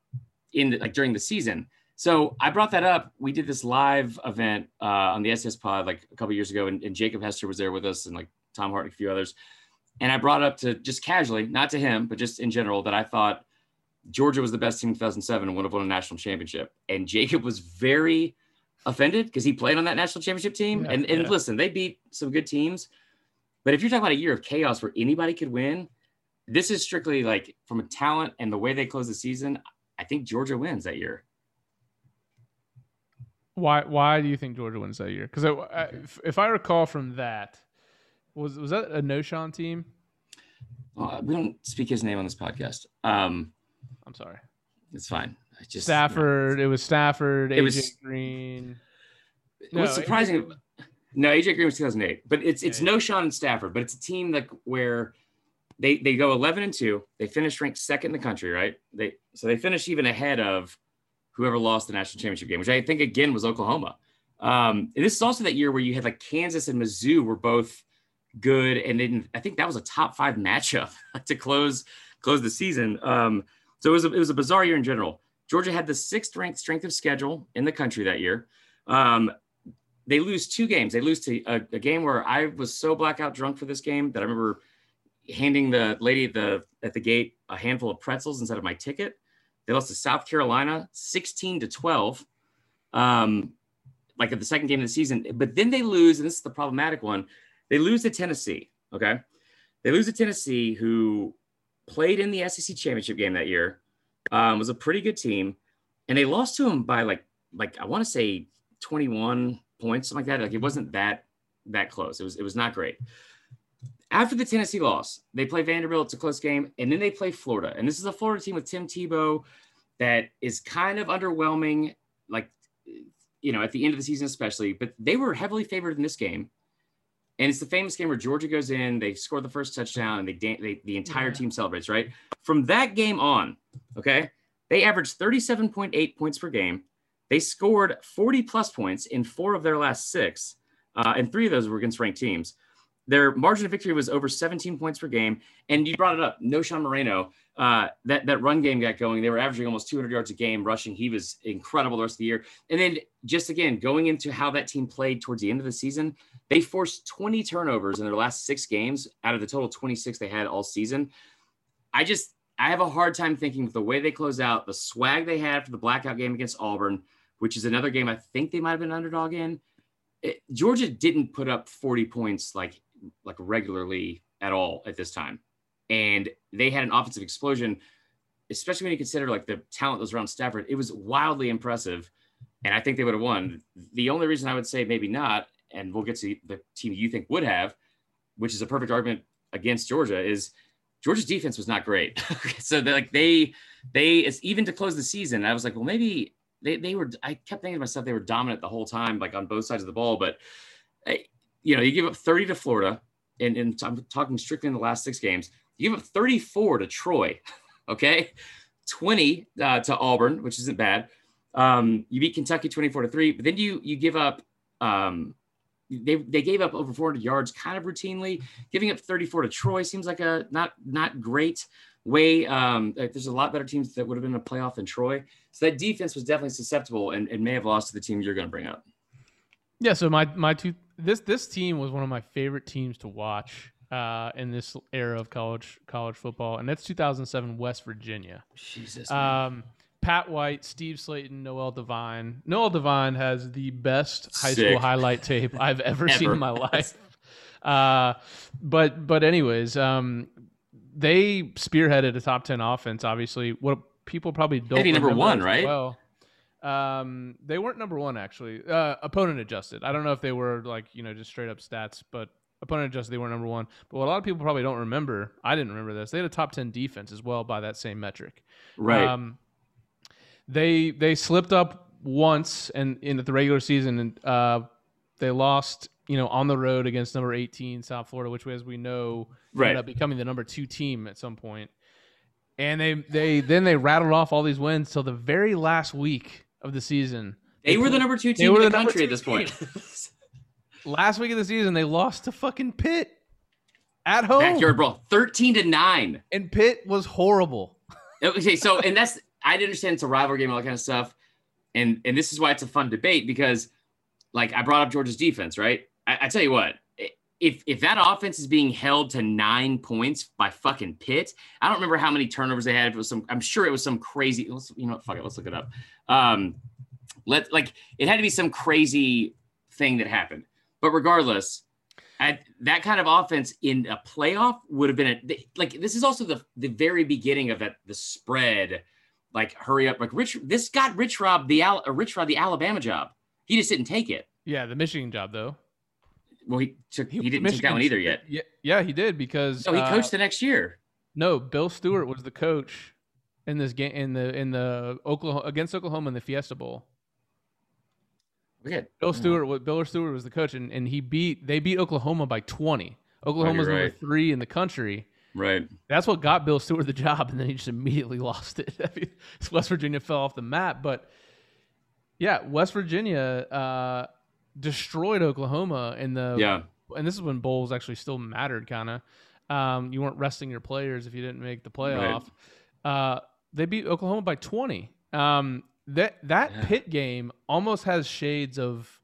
in the, like during the season. So I brought that up. We did this live event uh, on the SS Pod like a couple years ago, and, and, Jacob Hester was there with us, and like Tom Hart and a few others. And I brought up to just casually, not to him, but just in general, that I thought Georgia was the best team in 2007 and would have won a national championship. And Jacob was very offended because he played on that national championship team. Yeah, and and yeah. listen, they beat some good teams. But if you're talking about a year of chaos where anybody could win, this is strictly like from a talent and the way they close the season. I think Georgia wins that year. Why? Why do you think Georgia wins that year? Because if, if, I recall from that, was was that a Knowshon team? Uh, we don't speak his name on this podcast. Um, I'm sorry. It's fine. I just Stafford. it was Stafford. It AJ was, Green. It no, was surprising. No, AJ Green was 2008, but it's it's yeah, Knowshon and Stafford, but it's a team like where they they go 11 and two. They finished ranked second in the country, right? They so they finished even ahead of whoever lost the national championship game, which I think again was Oklahoma. Um, and this is also that year where you had like Kansas and Mizzou were both good, and then I think that was a top five matchup (laughs) to close close the season. Um, so it was a, it was a bizarre year in general. Georgia had the sixth ranked strength of schedule in the country that year. Um, they lose two games. They lose to a, a, game where I was so blackout drunk for this game that I remember handing the lady at the at the gate a handful of pretzels instead of my ticket. They lost to South Carolina 16 to 12. Um, like at the second game of the season, but then they lose, and this is the problematic one. They lose to Tennessee. Okay. They lose to Tennessee, who played in the SEC championship game that year, um, was a pretty good team, and they lost to them by like like I want to say 21 points, something like that. Like it wasn't that that close. It was it was not great. After the Tennessee loss, they play Vanderbilt. It's a close game, and then they play Florida. And this is a Florida team with Tim Tebow that is kind of underwhelming, like you know, at the end of the season especially. But they were heavily favored in this game. And it's the famous game where Georgia goes in, they score the first touchdown, and they, they the entire yeah. team celebrates. Right from that game on, okay, they averaged 37.8 points per game. They scored 40 plus points in four of their last six, uh, and three of those were against ranked teams. Their margin of victory was over 17 points per game. And you brought it up, Knowshon Moreno. Uh, that that run game got going. They were averaging almost 200 yards a game rushing. He was incredible the rest of the year. And then just again going into how that team played towards the end of the season, they forced 20 turnovers in their last six games out of the total 26 they had all season. I just I have a hard time thinking with the way they close out, the swag they had for the blackout game against Auburn, which is another game I think they might have been underdog in. It, Georgia didn't put up 40 points like like regularly at all at this time. And they had an offensive explosion, especially when you consider like the talent that was around Stafford. It was wildly impressive. And I think they would have won. The only reason I would say maybe not, and we'll get to the team you think would have, which is a perfect argument against Georgia, is Georgia's defense was not great. (laughs) so like they they it's even to close the season. I was like, well, maybe they they were. I kept thinking to myself they were dominant the whole time, like on both sides of the ball. But you know, you give up 30 to Florida, and, and I'm talking strictly in the last six games. You give up 34 to Troy, (laughs) okay, 20 uh, to Auburn, which isn't bad. Um, you beat Kentucky 24 to three, but then you you give up. Um, they they gave up over 400 yards kind of routinely. Giving up 34 to Troy seems like a not not great way. Um, there's a lot better teams that would have been a playoff than Troy. So that defense was definitely susceptible and, and may have lost to the team you're going to bring up. Yeah. So my my two this this team was one of my favorite teams to watch uh, in this era of college college football, and that's 2007 West Virginia. Jesus. Um, Pat White, Steve Slaton, Noel Devine. Noel Devine has the best high Sick. school highlight tape (laughs) I've ever, ever. seen in my life. Uh, but but anyways, um, they spearheaded a top ten offense. Obviously, what people probably don't. Maybe number one, right? Well, um, they weren't number one actually. Uh, opponent adjusted. I don't know if they were like you know just straight up stats, but opponent adjusted they were number one. But what a lot of people probably don't remember, I didn't remember this. They had a top ten defense as well by that same metric. Right. Um, they they slipped up once and in, in the regular season and uh, they lost you know on the road against number 18 South Florida, which as we know right. ended up becoming the number two team at some point. And they they then they rattled off all these wins till the very last week of the season. They, they were the number two team in the, the country at this point. (laughs) Last week of the season, they lost to fucking Pitt at home. Backyard brawl, thirteen to nine, and Pitt was horrible. okay, so and that's I understand it's a rivalry game, all that kind of stuff, and and this is why it's a fun debate because, like I brought up Georgia's defense, right? I, I tell you what, if if that offense is being held to nine points by fucking Pitt, I don't remember how many turnovers they had. If it was some, I'm sure it was some crazy. Let's, you know, fuck it, let's look it up. Um, let like it had to be some crazy thing that happened. But regardless, at that kind of offense in a playoff would have been a like. This is also the the very beginning of that the spread. Like hurry up, like Rich. This got Rich Rod the Al, Rich Rod the Alabama job. He just didn't take it. Yeah, the Michigan job though. Well, he took. He, he didn't Michigan, take that one either yet. Yeah, yeah, he did because no, he uh, coached the next year. No, Bill Stewart was the coach in this game in the in the Oklahoma against Oklahoma in the Fiesta Bowl. Okay. Bill Stewart, what Bill Stewart was the coach, and, and he beat they beat Oklahoma by twenty. Oklahoma's oh, right. number three in the country. Right. That's what got Bill Stewart the job, and then he just immediately (laughs) lost it. West Virginia fell off the map, but yeah, West Virginia. Uh, destroyed Oklahoma in the yeah. And this is when bowls actually still mattered, kind of. Um, you weren't resting your players if you didn't make the playoff. Right. Uh, they beat Oklahoma by 20. Um, that that yeah. Pitt game almost has shades of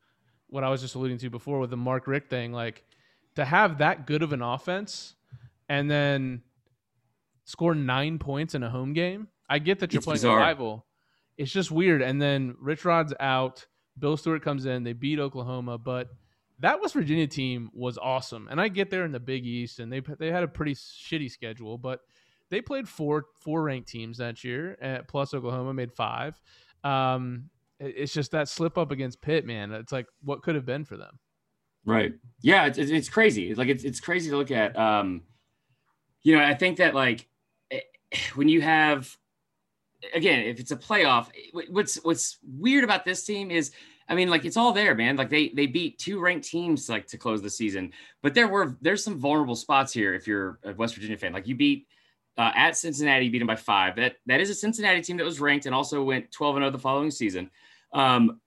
what I was just alluding to before with the Mark Richt thing. Like to have that good of an offense and then score nine points in a home game. I get that you're It's playing bizarre. a rival. It's just weird. And then Rich Rod's out. Bill Stewart comes in. They beat Oklahoma, but that West Virginia team was awesome. And I get there in the Big East, and they they had a pretty shitty schedule, but they played four four ranked teams that year. Uh, plus Oklahoma made five. Um, it- it's just that slip up against Pitt, man. It's like what could have been for them. Right. Yeah, it's, it's, crazy. It's like it's it's crazy to look at. Um, you know, I think that like eh, when you have again, if it's a playoff, what's what's weird about this team is, I mean, like it's all there, man. Like they they beat two ranked teams like to close the season, but there were there's some vulnerable spots here if you're a West Virginia fan. Like you beat. Uh, at Cincinnati, you beat them by five. That that is a Cincinnati team that was ranked and also went 12 and 0 the following season. Um,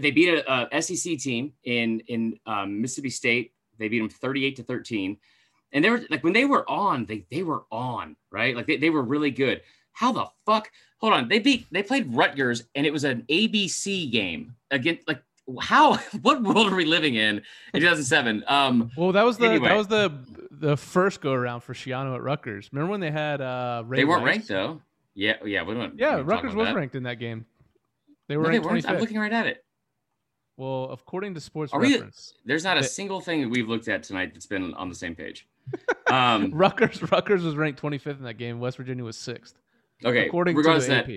they beat a, a SEC team in in um, Mississippi State. They beat them 38 to 13. And they were like when they were on, they they were on, right? Like they, they were really good. How the fuck? Hold on. They beat they played Rutgers and it was an ABC game against like how (laughs) what world are we living in in 2007? Um Well, that was the Anyway. that was the the first go around for Schiano at Rutgers. Remember when they had uh Ray they weren't Rice? ranked though. Yeah, yeah, we don't Yeah, we Rutgers was that. ranked in that game. They were No, ranked weren't. I'm looking right at it. Well, according to Sports Are we- Reference, There's not a They- single thing that we've looked at tonight that's been on the same page. (laughs) Um, Rutgers Rutgers was ranked 25th in that game. West Virginia was sixth, okay, according to the that,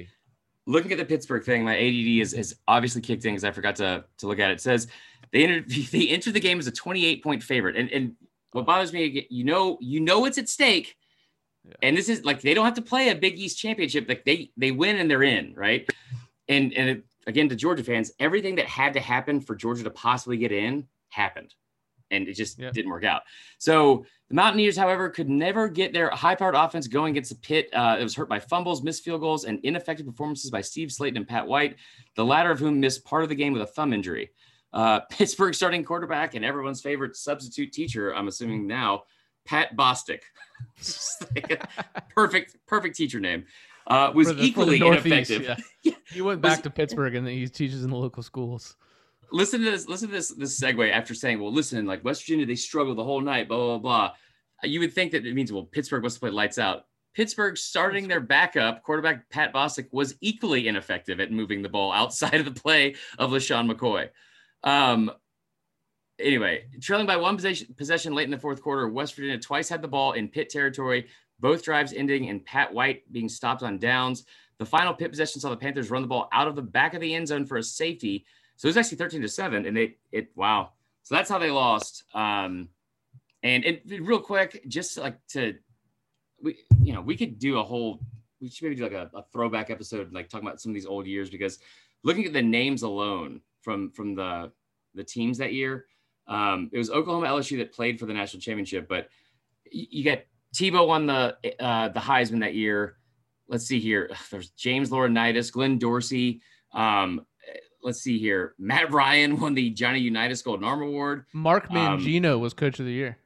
looking at the Pittsburgh thing, my ADD is, is obviously kicked in because I forgot to, to look at it. It says they entered (laughs) they entered the game as a 28 point favorite. And and what bothers me, again, you know, you know it's at stake. Yeah. And this is like they don't have to play a Big East championship. Like they they win and they're in, right? And and it, again to Georgia fans, everything that had to happen for Georgia to possibly get in happened. And it just didn't work out. So the Mountaineers, however, could never get their high-powered offense going against the Pitt. Uh, it was hurt by fumbles, missed field goals, and ineffective performances by Steve Slaton and Pat White, the latter of whom missed part of the game with a thumb injury. Uh, (laughs) Pittsburgh starting quarterback and everyone's favorite substitute teacher, I'm assuming now, Pat Bostick. (laughs) Like (laughs) perfect, perfect teacher name. Uh, was the- equally ineffective. yeah. He went Was- back to Pittsburgh and then he teaches in the local schools. Listen to this listen to this this segue after saying well listen like west virginia they struggled the whole night blah blah blah. You would think that it means well pittsburgh must played lights out. Pittsburgh starting their backup quarterback pat bostick was equally ineffective at moving the ball outside of the play of LeSean mccoy. Um anyway trailing by one possession, possession late in the fourth quarter west virginia twice had the ball in pitt territory both drives ending in pat white being stopped on downs. The final pitt possession saw the panthers run the ball out of the back of the end zone for a safety so it was actually 13 to 7 and they it wow. So that's how they lost. Um and it real quick, just like to we you know, we could do a whole we should maybe do like a, a throwback episode, like talking about some of these old years because looking at the names alone from from the the teams that year, um, it was Oklahoma LSU that played for the national championship, but you, you got Tebow won the uh, the Heisman that year. Let's see here. There's James Laurinaitis, Glenn Dorsey, um, let's see here. Matt Ryan won the Johnny Unitas Golden Arm Award. Mark Um, Mangino was coach of the year.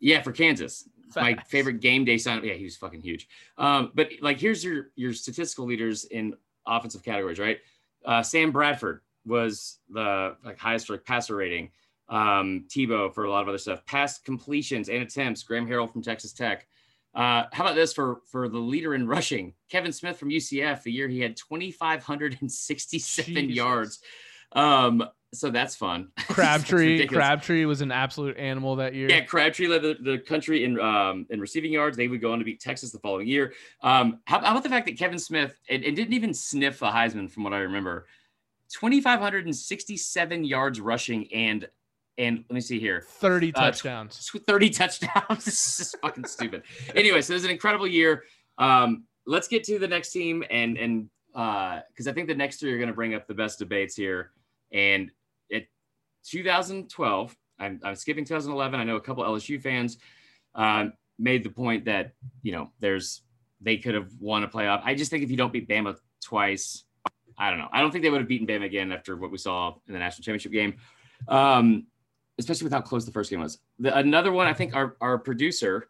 Yeah, for Kansas. My favorite game day sign. Yeah, he was fucking huge. Um, but like, here's your your statistical leaders in offensive categories, right? Uh, Sam Bradford was the like highest like passer rating. Um, Tebow for a lot of other stuff. Pass completions and attempts. Graham Harrell from Texas Tech. Uh, how about this for for the leader in rushing? Kevin Smith from UCF. The year he had 2,567 Jesus. yards. Um, so that's fun. (laughs) Crabtree. Crabtree was an absolute animal that year. Yeah, Crabtree led the, the country in um, in receiving yards. They would go on to beat Texas the following year. Um, how, how about the fact that Kevin Smith and, and didn't even sniff the Heisman, from what I remember, twenty five hundred and sixty seven yards rushing and and let me see here, 30 Uh, touchdowns. 30 touchdowns. (laughs) this is fucking stupid. Anyway, so it was an incredible year. Um, let's get to the next team and and because I think the next three are going to bring up the best debates here. And at 2012, I'm, I'm skipping 2011. I know a couple LSU fans um, made the point that you know there's they could have won a playoff. I just think if you don't beat Bama twice, I don't know. I don't think they would have beaten Bama again after what we saw in the national championship game. Um, especially with how close the first game was. The, another one, I think our, our producer,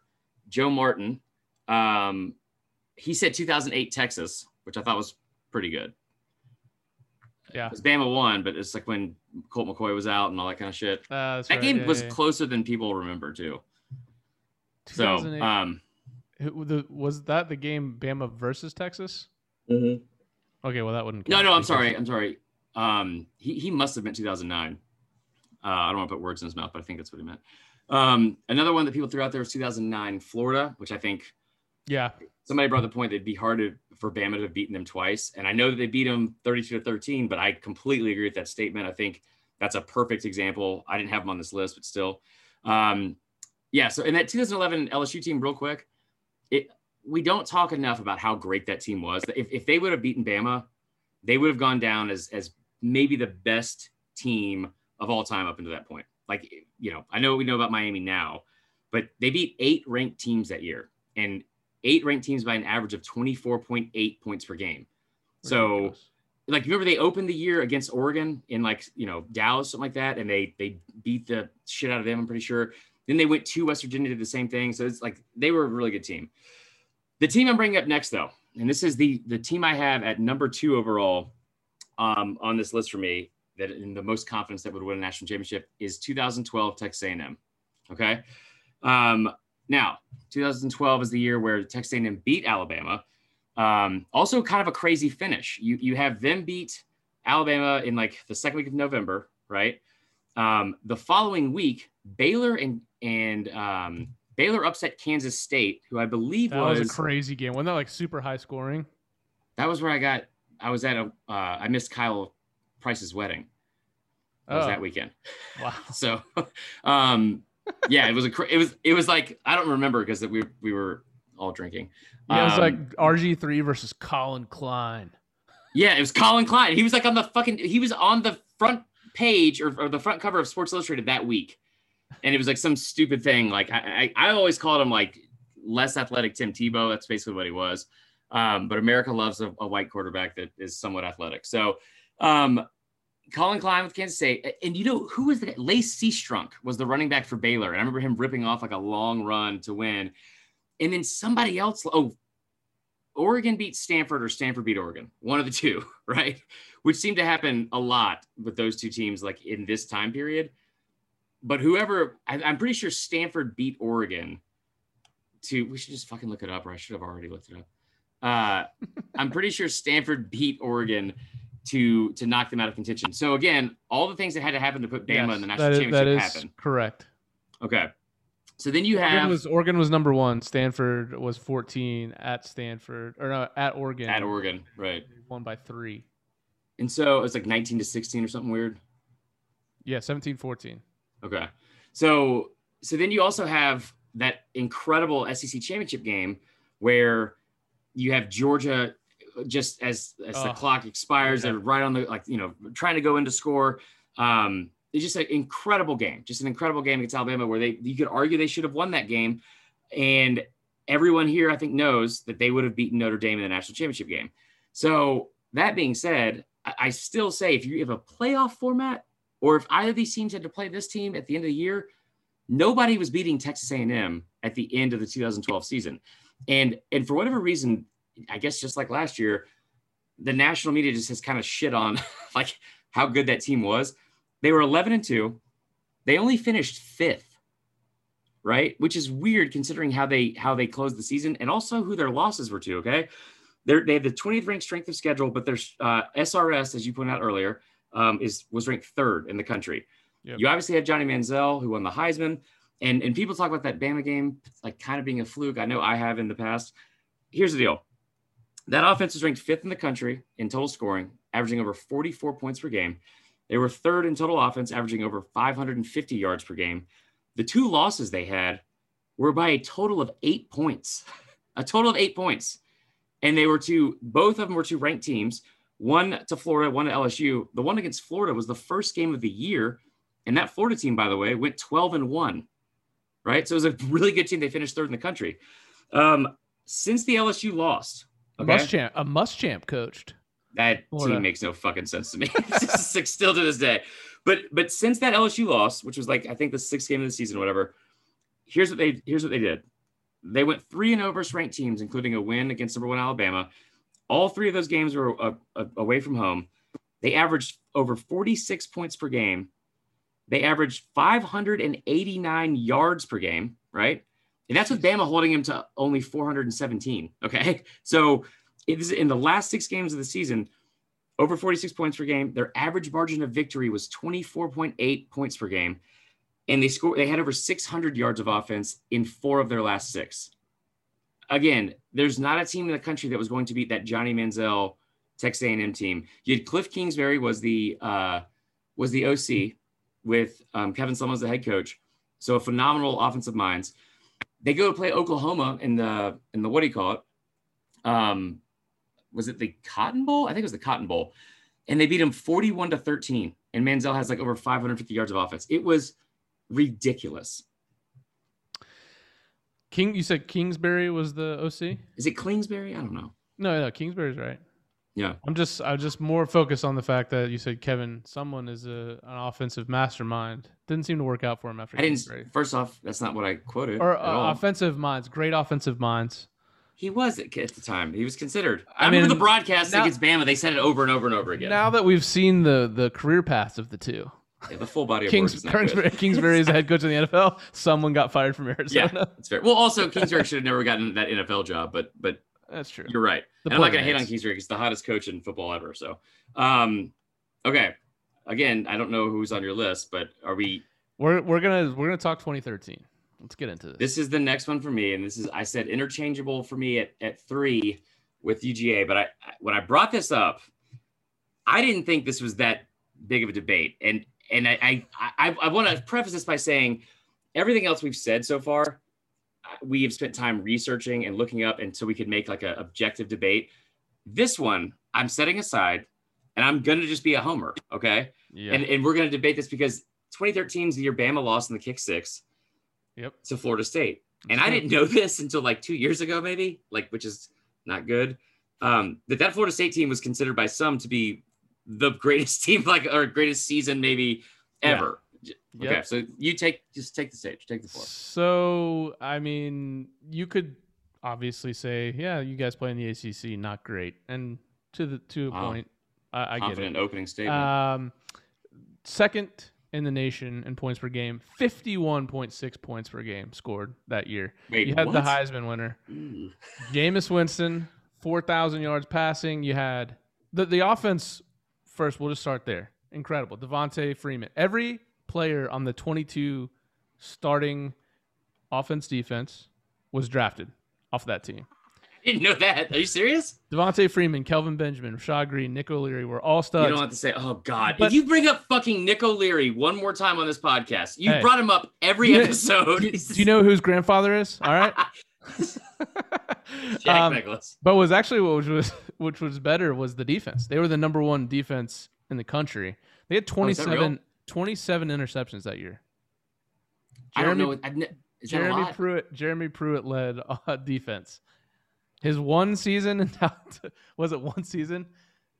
Joe Martin, um, he said 2008 Texas, which I thought was pretty good. Yeah. Because Bama won, but it's like when Colt McCoy was out and all that kind of shit. Uh, That right. game Yeah, was yeah, yeah. closer than people remember, too. So, um, the, was that the game Bama versus Texas? Mm-hmm. Okay, well that wouldn't. No, no, I'm sorry. I'm sorry. Um, he he must have meant 2009. Uh, I don't want to put words in his mouth, but I think that's what he meant. Um, another one that people threw out there was 2009 Florida, which I think. Yeah. Somebody brought the point that it'd be hard to, for Bama to have beaten them twice, and I know that they beat them 32 to 13, but I completely agree with that statement. I think that's a perfect example. I didn't have them on this list, but still. Um, yeah. So in that 2011 LSU team, real quick, it we don't talk enough about how great that team was. If, if they would have beaten Bama, they would have gone down as as maybe the best team of all time up until that point. Like you know, I know we know about Miami now, but they beat eight ranked teams that year, and eight ranked teams by an average of 24.8 points per game. So like remember they opened the year against Oregon in like you know Dallas something like that, and they they beat the shit out of them. I'm pretty sure. Then they went to West Virginia, did the same thing. So it's like they were a really good team. The team I'm bringing up next, though, and this is the the team I have at number two overall um, on this list for me, that in the most confidence that would win a national championship is 2012 Texas A&M. Okay, um, now 2012 is the year where Texas A&M beat Alabama. Um, also, kind of a crazy finish. You you have them beat Alabama in like the second week of November, right? Um, the following week, Baylor and and um, Baylor upset Kansas State, who I believe that was, was a crazy game. Wasn't that like super high scoring? That was where I got. I was at a. Uh, I missed Kyle Price's wedding. Oh. was that weekend. (laughs) Wow. (laughs) so, um, yeah, it was a. It was. It was like I don't remember because we we were all drinking. Yeah, it was um, like RG three versus Collin Klein. Yeah, it was Collin Klein. He was like on the fucking. He was on the front page or, or the front cover of Sports Illustrated that week, and it was like some stupid thing. Like I, I, I always called him like less athletic Tim Tebow. That's basically what he was. Um, but America loves a, a, white quarterback that is somewhat athletic. So, um, Collin Klein with Kansas State, and you know who was the Lache Seastrunk was the running back for Baylor, and I remember him ripping off like a long run to win. And then somebody else, oh, Oregon beat Stanford or Stanford beat Oregon, one of the two, (laughs) right? Which seemed to happen a lot with those two teams, like in this time period. But whoever, I, am pretty sure Stanford beat Oregon. To we should just fucking look it up, or I should have already looked it up. Uh, I'm pretty sure Stanford beat Oregon to to knock them out of contention. So again, all the things that had to happen to put Bama yes, in the national that is, championship that is happened. Correct. Okay. So then you have Oregon was, Oregon was number one. Stanford was 14 at Stanford or no at Oregon. At Oregon, right? Won by three. And so it was like 19 to 16 or something weird. Yeah, 17 14. Okay. So so then you also have that incredible SEC championship game where you have Georgia just as as the clock expires, yeah. they're right on the like you know trying to go into score. Um, it's just an incredible game, just an incredible game against Alabama where they you could argue they should have won that game, and everyone here I think knows that they would have beaten Notre Dame in the national championship game. So that being said, I, I still say if you have a playoff format, or if either of these teams had to play this team at the end of the year, nobody was beating Texas A&M at the end of the 2012 season. And and for whatever reason, I guess just like last year, the national media just has kind of shit on (laughs) like how good that team was. They were 11 and 2. They only finished 5th. Right? Which is weird considering how they how they closed the season and also who their losses were to, okay? They're, they have the 20th ranked strength of schedule, but their uh, SRS, as you pointed out earlier, um, is was ranked third in the country. Yep. You obviously have Johnny Manziel, who won the Heisman, and and people talk about that Bama game like kind of being a fluke. I know I have in the past. Here's the deal: that offense was ranked fifth in the country in total scoring, averaging over 44 points per game. They were third in total offense, averaging over 550 yards per game. The two losses they had were by a total of eight points, (laughs) a total of eight points. And they were to both of them were two ranked teams, one to Florida, one to LSU. The one against Florida was the first game of the year. And that Florida team, by the way, went 12 and one, right? So it was a (laughs) really good team. They finished third in the country. Um, since the LSU lost, Okay? A Muschamp, a Muschamp coached. That Florida. team makes no fucking sense to me. (laughs) still to this day. But but since that LSU loss, which was like I think the sixth game of the season, or whatever, here's what they here's what they did. They went three and over ranked teams, including a win against number one Alabama. All three of those games were uh, uh, away from home. They averaged over 46 points per game. They averaged 589 yards per game, right? And that's with Bama holding him to only 417. Okay. (laughs) So it is in the last six games of the season, over 46 points per game. Their average margin of victory was 24.8 points per game. And they scored, they had over 600 yards of offense in four of their last six. Again, there's not a team in the country that was going to beat that Johnny Manziel Texas A&M team. You had Cliff Kingsbury was the uh, was the OC with um, Kevin Sumlin as the head coach. So a phenomenal offensive minds. They go to play Oklahoma in the in the what do you call it? Um, was it the Cotton Bowl? I think it was the Cotton Bowl, and they beat him 41 to 13. And Manziel has like over 550 yards of offense. It was ridiculous. King, you said Kingsbury was the OC. Is it Kingsbury? I don't know. No, no, Kingsbury's right. Yeah. I'm just I'm just more focused on the fact that you said Kevin Sumlin is a an offensive mastermind. Didn't seem to work out for him after I didn't first off, that's not what I quoted. Or uh, offensive minds, great offensive minds. He was at, the time. He was considered. I, I mean, remember the broadcast now, against Bama. They said it over and over and over again. Now that we've seen the the career paths of the two, yeah, the full body of Kings, work Kingsbury, (laughs) Kingsbury is the head coach in the NFL. Sumlin got fired from Arizona. Yeah, that's fair. Well, also Kingsbury should have never gotten that NFL job, but but that's true. You're right. I'm not to hate on Kingsbury. He's the hottest coach in football ever. So, um, okay. Again, I don't know who's on your list, but are we? We're we're gonna we're gonna talk 2013. Let's get into this. This is the next one for me, and this is I said interchangeable for me at at three with UGA. But I when I brought this up, I didn't think this was that big of a debate, and and I I I, I want to preface this by saying everything else we've said so far we have spent time researching and looking up and so we could make like an objective debate. This one i'm setting aside and i'm going to just be a homer okay? Yeah. and, and we're going to debate this because 2013 is the year bama lost in the kick six yep. to florida state. And i didn't know this until like two years ago maybe like which is not good. Um that that florida state team was considered by some to be the greatest (laughs) team like or greatest season maybe ever Yep. Okay, so you take just take the stage, take the floor. So I mean, you could obviously say, yeah, you guys play in the ACC, not great, and to the to a wow. point, I, I get it. opening statement. Um, second in the nation in points per game, fifty-one point six points per game scored that year. Wait, you had what? the Heisman winner, (laughs) Jameis Winston, four thousand yards passing. You had the the offense. First, we'll just start there. Incredible, Devonta Freeman. Every player on the 22 starting offense defense was drafted off that team. I didn't know that. Are you serious? Devonta Freeman, Kelvin Benjamin, Rashad Greene, Nick O'Leary were all studs. You don't have to say, oh God. But, if you bring up fucking Nick O'Leary one more time on this podcast, you hey, brought him up every (laughs) episode. Do, do you know whose grandfather is? All right. (laughs) Jack um, Nicklaus. But was actually what was which was better was the defense. They were the number one defense in the country. They had 27 27 interceptions that year. Jeremy, I don't know. Jeremy Pruitt. Jeremy Pruitt led (laughs) uh, defense. His one season in (laughs) was it one season?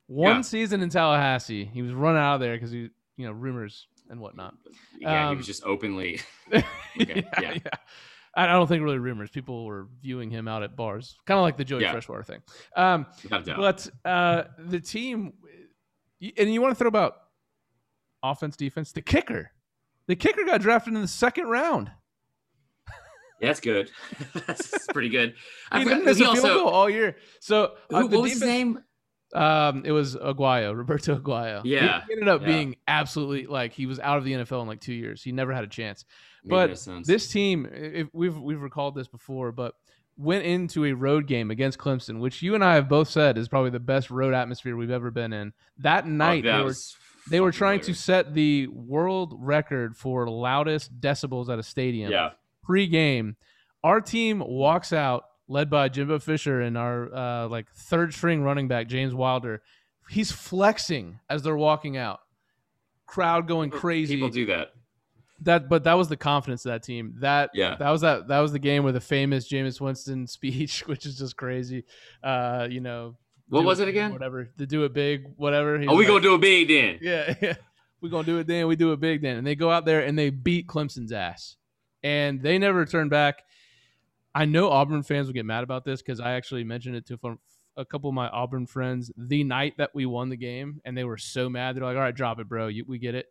One yeah. season in Tallahassee, he was run out of there because he, you know, rumors and whatnot. Yeah, um, he was just openly. (laughs) okay, yeah, yeah. yeah. I don't think really rumors. People were viewing him out at bars, kind of like the Joey. Freshwater thing. Um, but uh, the team, and you want to throw about offense, defense. The kicker, the kicker got drafted in the second round. Yeah, that's good. (laughs) that's pretty good. (laughs) he didn't miss a field also, goal all year. So uh, what was his name? Um, it was Aguayo, Roberto Aguayo. Yeah, he ended up yeah. being absolutely like he was out of the NFL in like two years. He never had a chance. But this team, if we've we've recalled this before, but went into a road game against Clemson, which you and I have both said is probably the best road atmosphere we've ever been in. That oh, night, oh, that were, they were trying to set the world record for loudest decibels at a stadium. Yeah. Pre-game, our team walks out, led by Jimbo Fisher and our uh, like third string running back James Wilder. He's flexing as they're walking out. Crowd going crazy. People do that. That, but that was the confidence of that team. That yeah, that was that that was the game with the famous Jameis Winston (laughs) speech, which is just crazy. Uh, you know, what was it, again? Whatever. To do it big, whatever. He oh, we like, gonna do it big then. (laughs) Yeah, yeah. We gonna do it then. We do it big then. And they go out there and they beat Clemson's ass, and they never turn back. I know Auburn fans will get mad about this because I actually mentioned it to a couple of my Auburn friends the night that we won the game, and they were so mad. They're like, "All right, drop it, bro. You, we get it."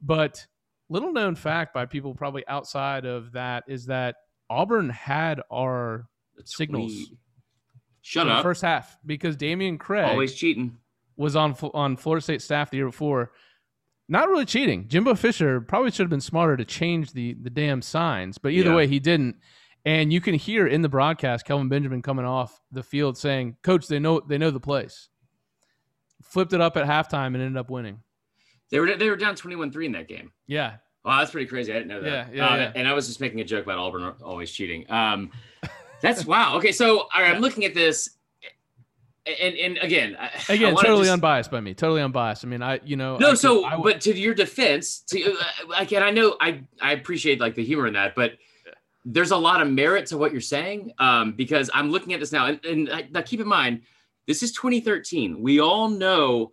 But little known fact by people probably outside of that is that Auburn had our signals. Shut up. first half because Dameyune Craig always cheating was on on Florida State staff the year before. Not really cheating. Jimbo Fisher probably should have been smarter to change the the damn signs, but either yeah. way, he didn't. And you can hear in the broadcast Kelvin Benjamin coming off the field saying, "Coach, they know they know the place." Flipped it up at halftime and ended up winning. They were they were down 21-3 in that game. Yeah. Wow, that's pretty crazy. I didn't know that. Yeah, yeah, uh, yeah. And I was just making a joke about Auburn always cheating. Um, that's wow. Okay, so all right, I'm looking at this and and again, again, totally just, unbiased by me, totally unbiased. I mean, I you know, no. I, so, I, but to your defense, to uh, again, I know I I appreciate like the humor in that, but there's a lot of merit to what you're saying um, because I'm looking at this now, and, and uh, now keep in mind, this is 2013. We all know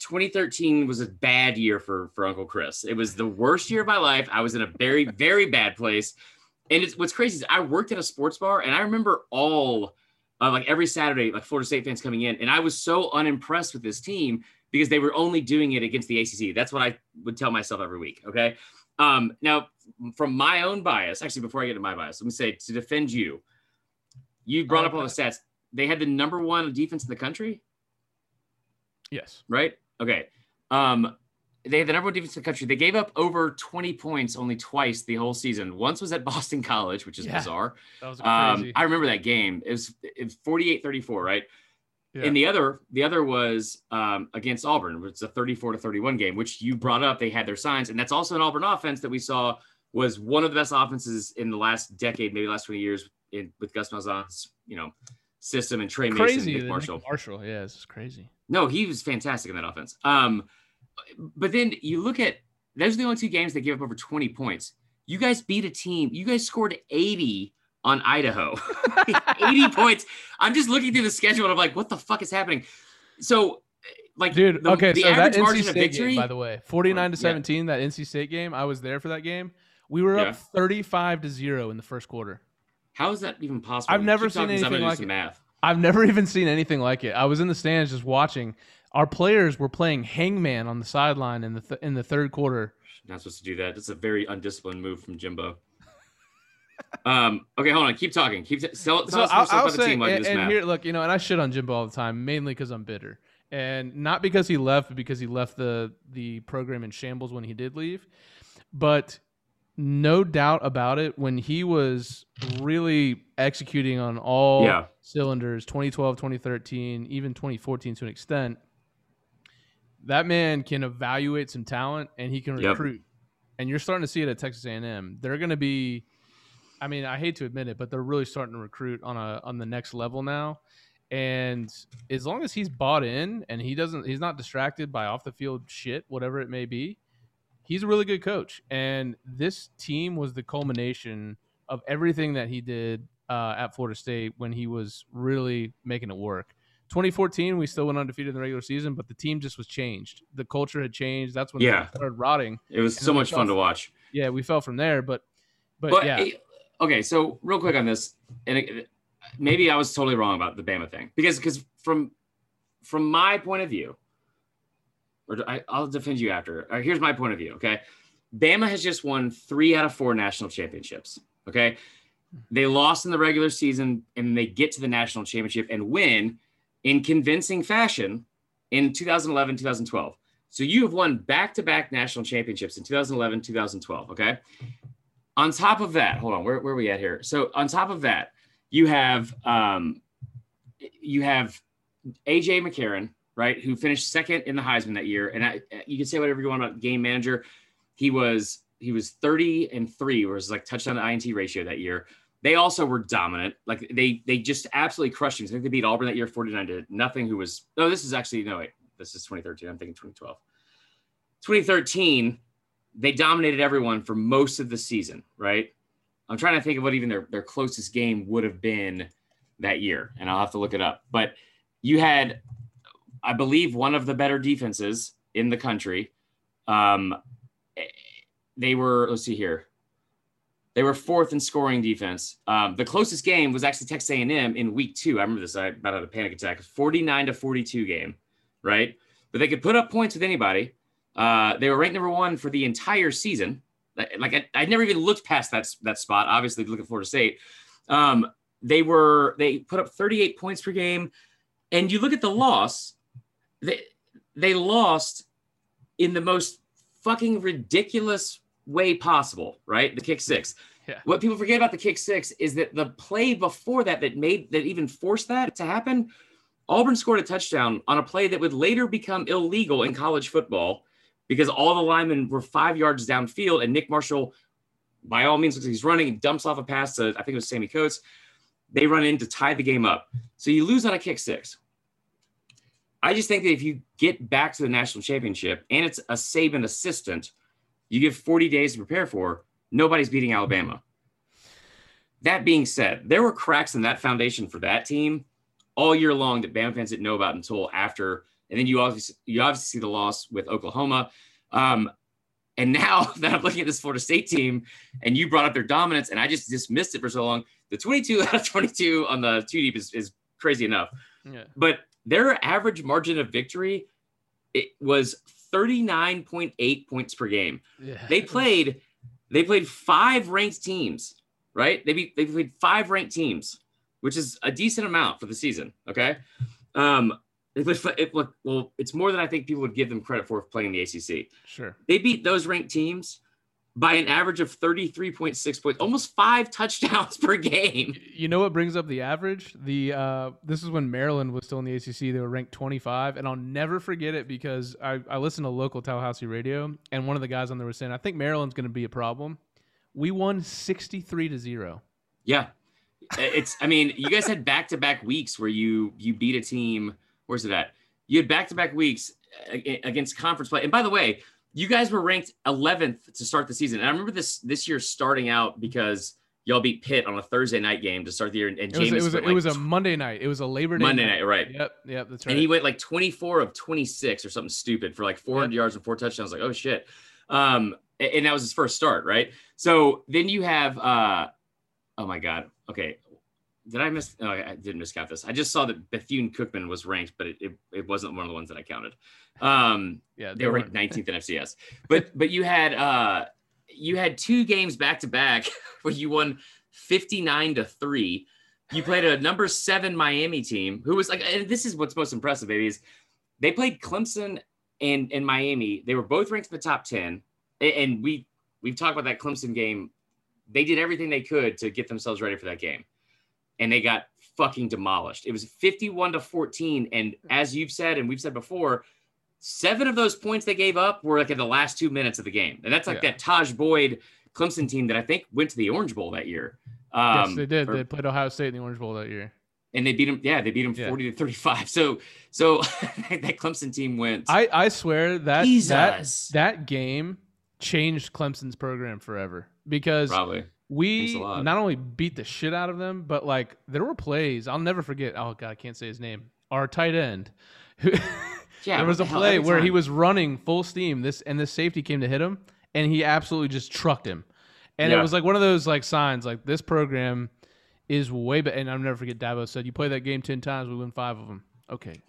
2013 was a bad year for for Uncle Chris. It was the worst year of my life. I was in a very very bad place, and it's what's crazy is I worked at a sports bar, and I remember all uh, like every Saturday, like Florida State fans coming in, and I was so unimpressed with this team because they were only doing it against the ACC. That's what I would tell myself every week. Okay. Um, now, from my own bias, actually, before I get to my bias, let me say to defend you, you brought up all the stats. They had the number one defense in the country. Yes. Right. Okay. Um, they had the number one defense in the country. They gave up over 20 points only twice the whole season. Once was at Boston College, which is yeah, bizarre. That was um, crazy. Um, I remember that game. It was, it was 48 34, right? Yeah. And the other, the other was um, against Auburn. It's a 34 to 31 game, which you brought up. They had their signs, and that's also an Auburn offense that we saw was one of the best offenses in the last decade, maybe last 20 years, in, with Gus Malzahn's, you know, system and Tre crazy, Mason, Nick Marshall. Nick Marshall, yeah, this is crazy. No, he was fantastic in that offense. Um, but then you look at those are the only two games that gave up over 20 points. You guys beat a team. You guys scored 80 on Idaho. (laughs) 80 (laughs) points. I'm just looking through the schedule and I'm like, what the fuck is happening? So like dude, the, okay, the so that NC State victory, game, by the way, 49 to 17, yeah. that NC State game, I was there for that game. We were up 35 to 0 in the first quarter. How is that even possible? I've never seen anything like it. Math. I've never even seen anything like it. I was in the stands just watching our players were playing hangman on the sideline in the th- in the third quarter. Not supposed to do that. It's a very undisciplined move from Jimbo. (laughs) um. Okay, hold on. Keep talking. Keep t- tell, tell so us I'll, I'll say, and, and here, look, you know, and I shit on Jimbo all the time, mainly because I'm bitter, and not because he left, but because he left the the program in shambles when he did leave. But no doubt about it, when he was really executing on all yeah. cylinders, 2012, 2013, even 2014 to an extent, that man can evaluate some talent and he can recruit. Yep. And you're starting to see it at Texas A&M. They're going to be I mean, I hate to admit it, but they're really starting to recruit on a on the next level now. And as long as he's bought in and he doesn't he's not distracted by off the field shit, whatever it may be, he's a really good coach. And this team was the culmination of everything that he did uh, at Florida State when he was really making it work. 2014, we still went undefeated in the regular season, but the team just was changed. The culture had changed. That's when yeah. started rotting. It was so much fun from, to watch. Yeah, we fell from there, but but, but yeah. Okay, so real quick on this, and it, maybe I was totally wrong about the Bama thing because because from from my point of view, or I, will defend you after. Right, here's my point of view. Okay, Bama has just won three out of four national championships. Okay, they lost in the regular season and they get to the national championship and win in convincing fashion in 2011, 2012. So you have won back to back national championships in 2011, 2012. Okay. On top of that, hold on, where, where are we at here? So on top of that, you have um, you have AJ McCarron, right, who finished second in the Heisman that year. And I, you can say whatever you want about game manager. He was he was 30 and three, was like touchdown to INT ratio that year. They also were dominant. Like they they just absolutely crushed teams. I think they beat Auburn that year 49 to nothing, who was no, this is actually no wait, this is 2013. I'm thinking 2012. 2013, they dominated everyone for most of the season, right? I'm trying to think of what even their, their closest game would have been that year, and I'll have to look it up. But you had, I believe, one of the better defenses in the country. Um, they were, let's see here. They were fourth in scoring defense. Um, the closest game was actually Texas A&M in week two. I remember this. I about had a panic attack. 49 to 42 game, right? But they could put up points with anybody. Uh, they were ranked number one for the entire season. like I, I never even looked past that that spot. Obviously, looking at Florida State, um, they were they put up 38 points per game, and you look at the loss, they they lost in the most fucking ridiculous way possible, right? The kick six. Yeah. What people forget about the kick six is that the play before that that made that even forced that to happen, Auburn scored a touchdown on a play that would later become illegal in college football because all the linemen were five yards downfield and Nick Marshall, by all means, looks he's running, dumps off a pass to I think it was Sammy Coates. They run in to tie the game up. So you lose on a kick six. I just think that if you get back to the national championship and it's a Saban assistant, you give 40 days to prepare for, nobody's beating Alabama. That being said, there were cracks in that foundation for that team all year long that Bama fans didn't know about until after. And then you obviously you obviously see the loss with Oklahoma. Um, and now (laughs) that I'm looking at this Florida State team, and you brought up their dominance, and I just dismissed it for so long. The 22 (laughs) out of 22 on the two deep is, is crazy enough. Yeah. But their average margin of victory it was 39.8 points per game. Yeah. They played they played five ranked teams, right? They beat, they played five ranked teams, which is a decent amount for the season, okay? Um it, it, well, it's more than I think people would give them credit for playing in the ACC. Sure. They beat those ranked teams by an average of 33.6 points, almost five (laughs) touchdowns per game. You know what brings up the average? The uh, this is when Maryland was still in the ACC. They were ranked 25, and I'll never forget it because I, I listened to local Tallahassee radio, and one of the guys on there was saying, "I think Maryland's going to be a problem." We won 63 to zero. Yeah, it's. I mean, you guys had back to back weeks where you you beat a team. Where's it at? You had back to back weeks against conference play, and by the way you guys were ranked 11th to start the season. And I remember this this year starting out because y'all beat Pitt on a Thursday night game to start the year. And, it was, it was, a, like, it was a Monday night. It was a Labor Day Monday night, night, right? Yep, yep, that's right. And he went like 24 of 26 or something stupid for like 400 yep. yards and four touchdowns. Like, oh shit. Um, and that was his first start, right? So then you have, uh, oh my god, okay, did I miss? Oh, I didn't miscount this. I just saw that Bethune Cookman was ranked, but it, it, it, wasn't one of the ones that I counted. Um, yeah, they, they were ranked 19th in FCS. But but you had uh, you had two games back to back (laughs) where you won 59 to three. You played a number seven Miami team who was like, and this is what's most impressive, baby, is they played Clemson and and Miami. They were both ranked in the top 10, and we we've talked about that Clemson game. They did everything they could to get themselves ready for that game and they got fucking demolished. It was 51 to 14. And as you've said, and we've said before, seven of those points they gave up were like in the last two minutes of the game. And that's like yeah. that Tajh Boyd Clemson team that I think went to the Orange Bowl that year. Um, yes, they did. Or, they played Ohio State in the Orange Bowl that year. And they beat them. Yeah, they beat them yeah. 40 to 35. So, so (laughs) that Clemson team went. I, I swear that, that, that game changed Clemson's program forever because probably we not only beat the shit out of them, but like there were plays I'll never forget. Oh god, I can't say his name. Our tight end. (laughs) yeah, there was a the play where he was running full steam. This and this safety came to hit him, and he absolutely just trucked him. And yeah. it was like one of those like signs, like this program is way better. And I'll never forget. Dabo said, "You play that game ten times, we win five of them." Okay. (laughs)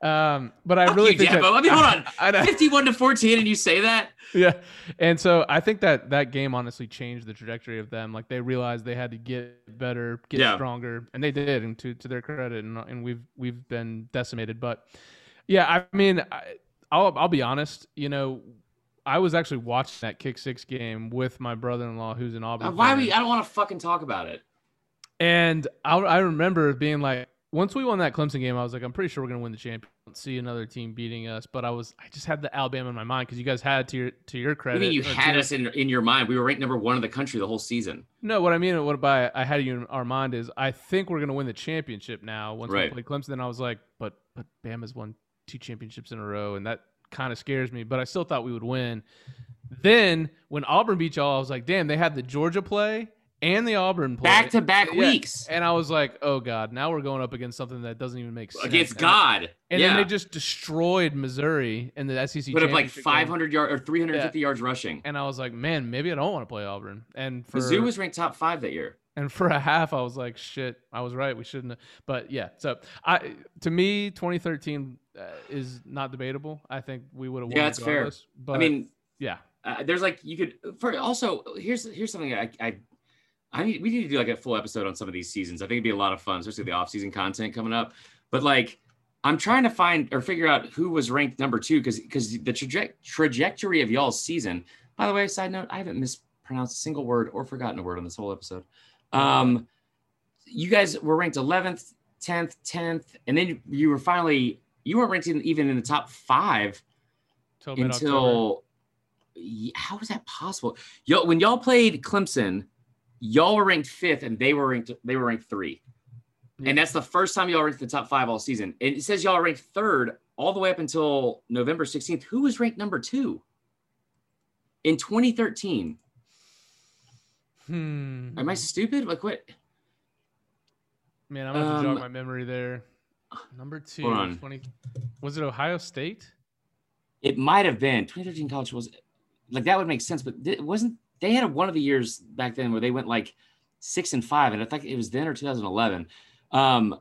Um, but I really think that, I mean, hold on, (laughs) I, I, fifty-one to fourteen, and you say that? Yeah, and so I think that that game honestly changed the trajectory of them. Like they realized they had to get better, get yeah. stronger, and they did. And to to their credit, and, and we've we've been decimated. But yeah, I mean, I, I'll I'll be honest. You know, I was actually watching that kick six game with my brother-in-law, who's in Auburn. Why we? I don't want to fucking talk about it. And I I remember being like once we won that Clemson game, I was like, I'm pretty sure we're gonna win the championship. See another team beating us, but I was I just had the Alabama in my mind because you guys had to your to your credit. You mean you had us in in your mind? We were ranked number one in the country the whole season. No, what I mean, what by I had you in our mind is I think we're gonna win the championship now. Once right. we play Clemson, then I was like, but but Bama's won two championships in a row, and that kind of scares me. But I still thought we would win. Then when Auburn beat y'all, I was like, damn, they had the Georgia play and the Auburn play back to back weeks. And I was like, oh god, now we're going up against something that doesn't even make sense. Against God. And yeah. then they just destroyed Missouri in the SEC. Put up like 500 yards or 350 yeah. yards rushing. And I was like, man, maybe I don't want to play Auburn. And for Mizzou was ranked top five that year. And for a half, I was like, shit, I was right. We shouldn't have. But yeah, so I to me, 2013 uh, is not debatable. I think we would have won. Yeah, that's fair. But I mean, yeah, Uh, there's like you could for also here's here's something I I I need we need to do like a full episode on some of these seasons. I think it'd be a lot of fun, especially the off season content coming up. But like I'm trying to find or figure out who was ranked number two because because the traje- trajectory of y'all's season. By the way, side note, I haven't mispronounced a single word or forgotten a word on this whole episode. Um, you guys were ranked 11th, 10th, 10th, and then you were finally you weren't ranked even in the top five until, until how was that possible? Y'all, when y'all played Clemson, y'all were ranked fifth and they were ranked they were ranked three. Yeah. And that's the first time y'all ranked the top five all season. And it says y'all ranked third all the way up until November 16th. Who was ranked number two in 2013? Hmm. Am I stupid? Like what? Man, I'm gonna um, jog my memory there. Number two, 20, was it Ohio State? It might have been 2013 college was like that would make sense, but it wasn't. They had one of the years back then where they went like six and five, and I think it was then or 2011. Um,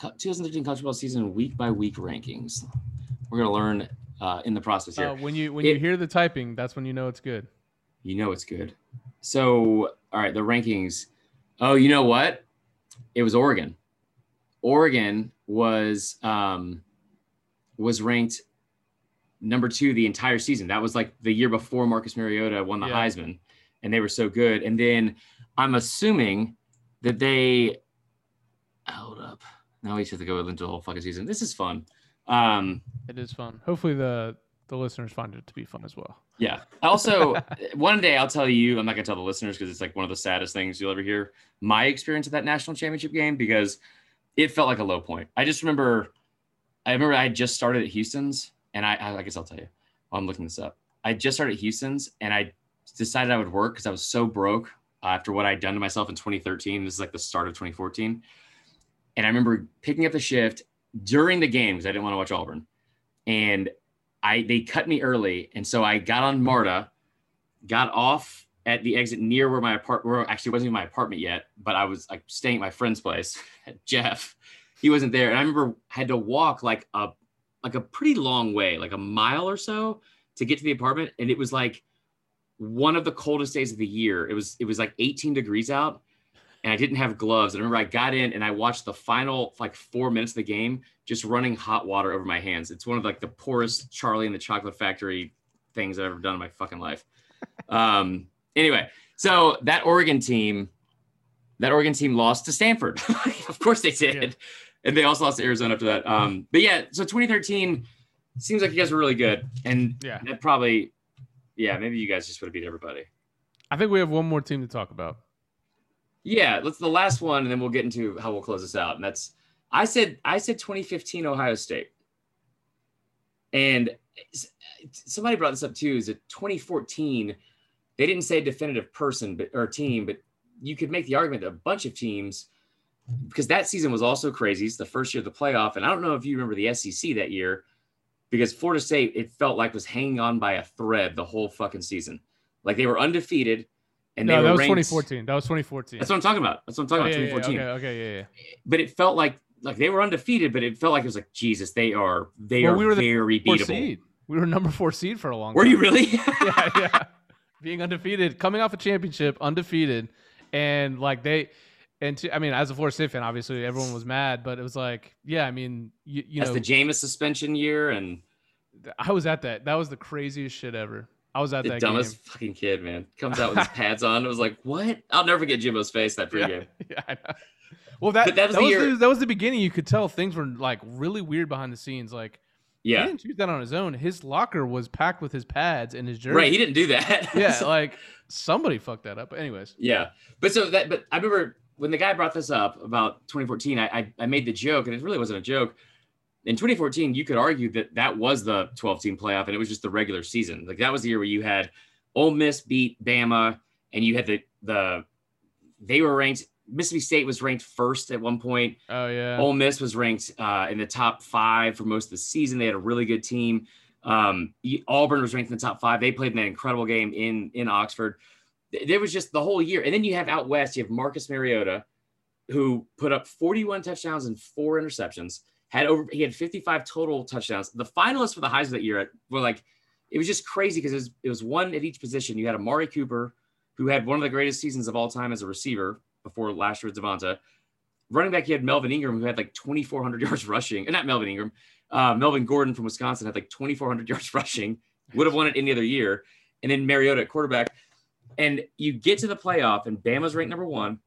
2013 college football season week by week rankings. We're gonna learn uh, in the process here. Uh, when you when it, you hear the typing, that's when you know it's good. You know it's good. So all right, the rankings. Oh, you know what? It was Oregon. Oregon was um, was ranked number two the entire season. That was like the year before Marcus Mariota won the yeah. Heisman, and they were so good. And then I'm assuming that they hold up. Now we just have to go into the whole fucking season. This is fun. Um, it is fun. Hopefully the the listeners find it to be fun as well. Yeah. Also, (laughs) one day I'll tell you. I'm not gonna tell the listeners because it's like one of the saddest things you'll ever hear. My experience at that national championship game because it felt like a low point. I just remember. I remember I just started at Houston's and I, I guess I'll tell you I'm looking this up. I just started Houston's and I decided I would work because I was so broke uh, after what I'd done to myself in 2013. This is like the start of 2014. And I remember picking up the shift during the game because I didn't want to watch Auburn. And I they cut me early. And so I got on MARTA, got off at the exit near where my apartment where actually wasn't even my apartment yet, but I was like staying at my friend's place, (laughs) Jeff. He wasn't there. And I remember I had to walk like a like a pretty long way, like a mile or so to get to the apartment. And it was like one of the coldest days of the year. It was it was like 18 degrees out and I didn't have gloves. I remember I got in and I watched the final like four minutes of the game just running hot water over my hands. It's one of like the poorest Charlie and the Chocolate Factory things I've ever done in my fucking life. Um, anyway, so that Oregon team, that Oregon team lost to Stanford. (laughs) of course they did. Yeah and they also lost to Arizona after that. Um, but yeah, so 2013 seems like you guys were really good, and yeah, that probably, yeah, maybe you guys just would have beat everybody. I think we have one more team to talk about. Yeah, let's the last one, and then we'll get into how we'll close this out. And that's I said I said 2015 Ohio State, and somebody brought this up too. Is that 2014? They didn't say definitive person, but or team, but you could make the argument that a bunch of teams because that season was also crazy. It's the first year of the playoff. And I don't know if you remember the SEC that year because Florida State, it felt like was hanging on by a thread the whole fucking season. Like they were undefeated. And no, that was ranked, 2014. That was 2014. That's what I'm talking about. That's what I'm talking oh, about. Yeah, 2014. Yeah, okay, okay, yeah, yeah. But it felt like like they were undefeated, but it felt like it was like Jesus, they are they well, are we were very beatable. Seed. We were number four seed for a long. Time. Were time. you really? (laughs) yeah, yeah. Being undefeated, coming off a championship, undefeated, and like they and to, I mean, as a Florida State fan, obviously everyone was mad, but it was like, yeah, I mean, you, you know, That's know, the Jameis suspension year, and I was at that. That was the craziest shit ever. I was at the that dumbest game. fucking kid, man. Comes out with his (laughs) pads on. It was like, what? I'll never forget Jimbo's face that pregame. (laughs) Yeah, yeah. Well, that, that was, that, was the, that was the beginning. You could tell things were like really weird behind the scenes. Like, yeah, he didn't choose that on his own. His locker was packed with his pads and his jersey. Right, he didn't do that. yeah, (laughs) like somebody fucked that up. But anyways, yeah. But so that, but I remember when the guy brought this up about 2014, I, I, I made the joke, and it really wasn't a joke. In 2014, you could argue that that was the 12 team playoff, and it was just the regular season. Like that was the year where you had Ole Miss beat Bama, and you had the the they were ranked. Mississippi State was ranked first at one point. Oh yeah. Ole Miss was ranked uh, in the top five for most of the season. They had a really good team. Um, Auburn was ranked in the top five. They played in that incredible game in in Oxford there was just the whole year. And then you have out west, you have Marcus Mariota, who put up 41 touchdowns and four interceptions. Had over he had 55 total touchdowns. The finalists for the Heisman that year were like it was just crazy because it was, it was one at each position. You had Amari Cooper, who had one of the greatest seasons of all time as a receiver before last year with Devonta. Running back, you had Melvin Ingram, who had like 2,400 (laughs) yards rushing. And not Melvin Ingram, uh, Melvin Gordon from Wisconsin had like 2,400 (laughs) yards rushing. Would have won it any other year. And then Mariota at quarterback. And you get to the playoff, and Bama's ranked number one,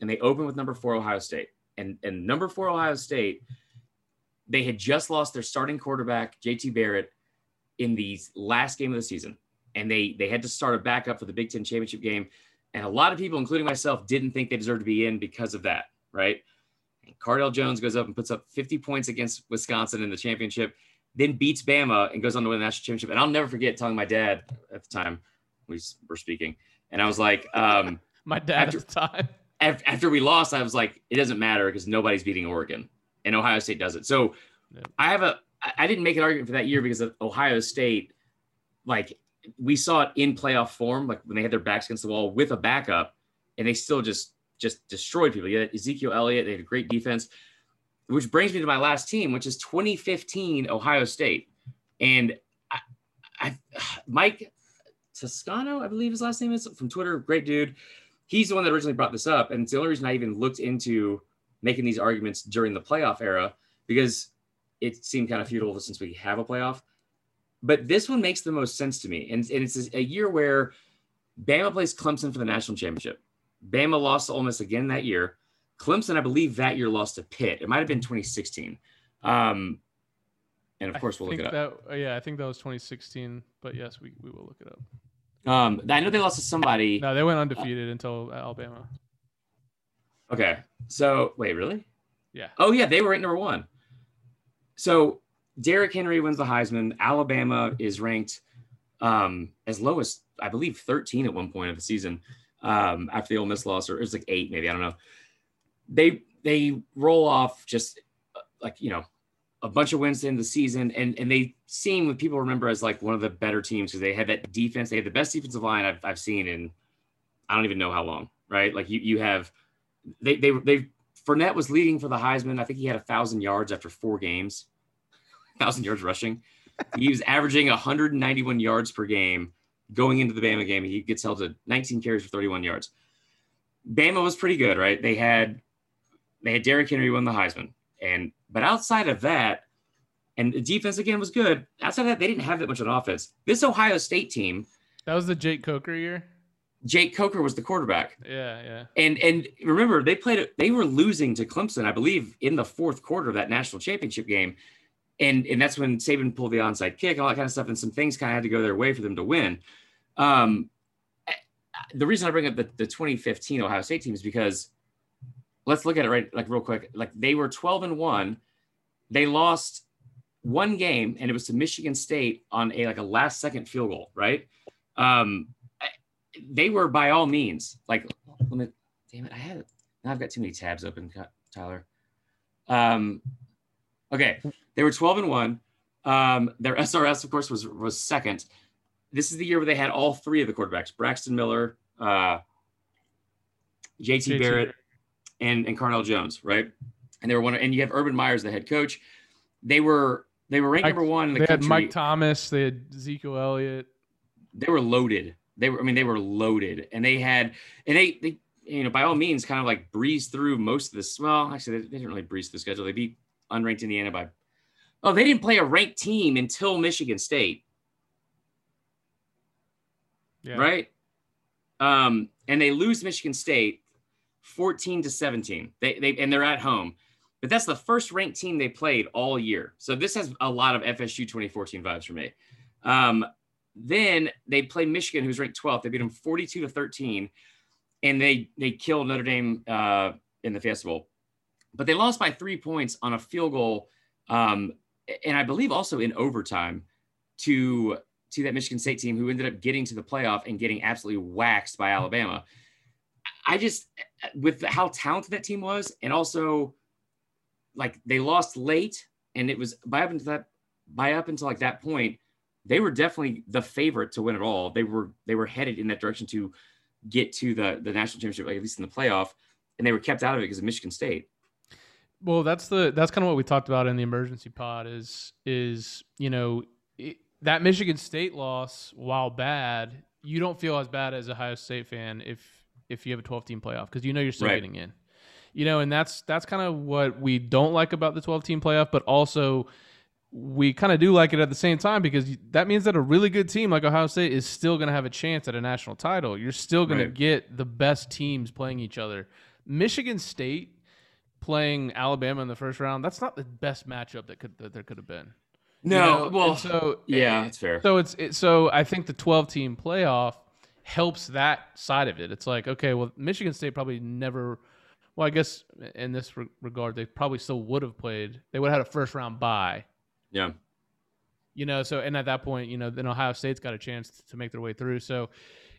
and they open with number four Ohio State. And and number four Ohio State, they had just lost their starting quarterback JT Barrett in the last game of the season, and they they had to start a backup for the Big Ten championship game. And a lot of people, including myself, didn't think they deserved to be in because of that, right? And Cardale Jones goes up and puts up 50 points against Wisconsin in the championship, then beats Bama and goes on to win the national championship. And I'll never forget telling my dad at the time we were speaking, and I was like, um, (laughs) my dad after, time. (laughs) After we lost, I was like, it doesn't matter because nobody's beating Oregon, and Ohio State does it. So yeah. I have a I didn't make an argument for that year because of Ohio State, like we saw it in playoff form, like when they had their backs against the wall with a backup, and they still just just destroyed people. Yeah, Ezekiel Elliott, they had a great defense, which brings me to my last team, which is 2015 Ohio State, and I, I (sighs) Mike Toscano, I believe his last name is from Twitter, great dude. He's the one that originally brought this up, and it's the only reason I even looked into making these arguments during the playoff era because it seemed kind of futile since we have a playoff. But this one makes the most sense to me. And, and it's a year where Bama plays Clemson for the national championship. Bama lost to Ole Miss again that year. Clemson, I believe, that year lost to Pitt. It might have been 2016. Um, and of course, we'll look it up. That, uh, yeah, I think that was 2016. But yes, we, we will look it up. Um, I know they lost to somebody. No, they went undefeated uh, until Alabama. Okay. So wait, really? Yeah. Oh yeah, they were ranked number one. So Derrick Henry wins the Heisman. Alabama is ranked um, as low as I believe 13 at one point of the season um, after the Ole Miss loss, or it was like eight, maybe I don't know. They they roll off just uh, like you know a bunch of wins in the season, and and they seem what people remember as like one of the better teams because they had that defense. They had the best defensive line I've I've seen in I don't even know how long, right? Like you you have they they they Fournette was leading for the Heisman. I think he had a thousand yards after four games, (laughs) thousand yards rushing. He was averaging 191 yards per game going into the Bama game. He gets held to 19 carries for 31 yards. Bama was pretty good, right? They had they had Derrick Henry won the Heisman, and but outside of that, and the defense again was good. Outside of that, they didn't have that much on offense. This Ohio State team. That was the Jake Coker year. Jake Coker was the quarterback. Yeah, yeah. And and remember, they played they were losing to Clemson, I believe, in the fourth quarter of that national championship game. And and that's when Saban pulled the onside kick, all that kind of stuff, and some things kind of had to go their way for them to win. Um, the reason I bring up the, the 2015 Ohio State team is because let's look at it right like real quick. Like they were 12 and 1. They lost one game and it was to Michigan State on a like a last second field goal, right? Um, they were by all means like let me damn it i had now i've got too many tabs open tyler um okay they were 12 and 1 um their srs of course was was second this is the year where they had all three of the quarterbacks braxton miller uh jt, JT. barrett and and Cardale jones right and they were one and you have urban meyer's the head coach they were they were ranked number one in the they country. had mike thomas they had ezekiel elliott they were loaded they were, I mean, they were loaded, and they had, and they, they, you know, by all means, kind of like breezed through most of this. Well, actually, they, they didn't really breeze the schedule. They beat unranked Indiana by, oh, they didn't play a ranked team until Michigan State. Yeah. Right. Um, and they lose Michigan State 14 to 17. They, they, and they're at home, but that's the first ranked team they played all year. So this has a lot of FSU 2014 vibes for me. Um, then they play Michigan, who's ranked 12th. They beat them 42 to 13, and they they killed Notre Dame uh, in the Fiesta Bowl, But they lost by three points on a field goal, um, and I believe also in overtime to to that Michigan State team, who ended up getting to the playoff and getting absolutely waxed by Alabama. I just with how talented that team was, and also like they lost late, and it was by up until that by up until like that point they were definitely the favorite to win it all. They were they were headed in that direction to get to the the national championship, like at least in the playoff, and they were kept out of it because of Michigan State. Well, that's the that's kind of what we talked about in the emergency pod is is you know it, that Michigan State loss, while bad, you don't feel as bad as a Ohio State fan if if you have a 12 team playoff because you know you're still right. getting in. You know, and that's that's kind of what we don't like about the 12 team playoff, but also we kind of do like it at the same time because that means that a really good team like Ohio State is still going to have a chance at a national title. You're still going right. to get the best teams playing each other. Michigan State playing Alabama in the first round, that's not the best matchup that could that there could have been. No, you know? well, and so yeah, it's fair. So it's it, so I think the 12 team playoff helps that side of it. It's like okay, well, Michigan State probably never. Well, I guess in this re- regard, they probably still would have played. They would have had a first round bye. Yeah. You know, so and at that point, you know, then Ohio State's got a chance to make their way through. So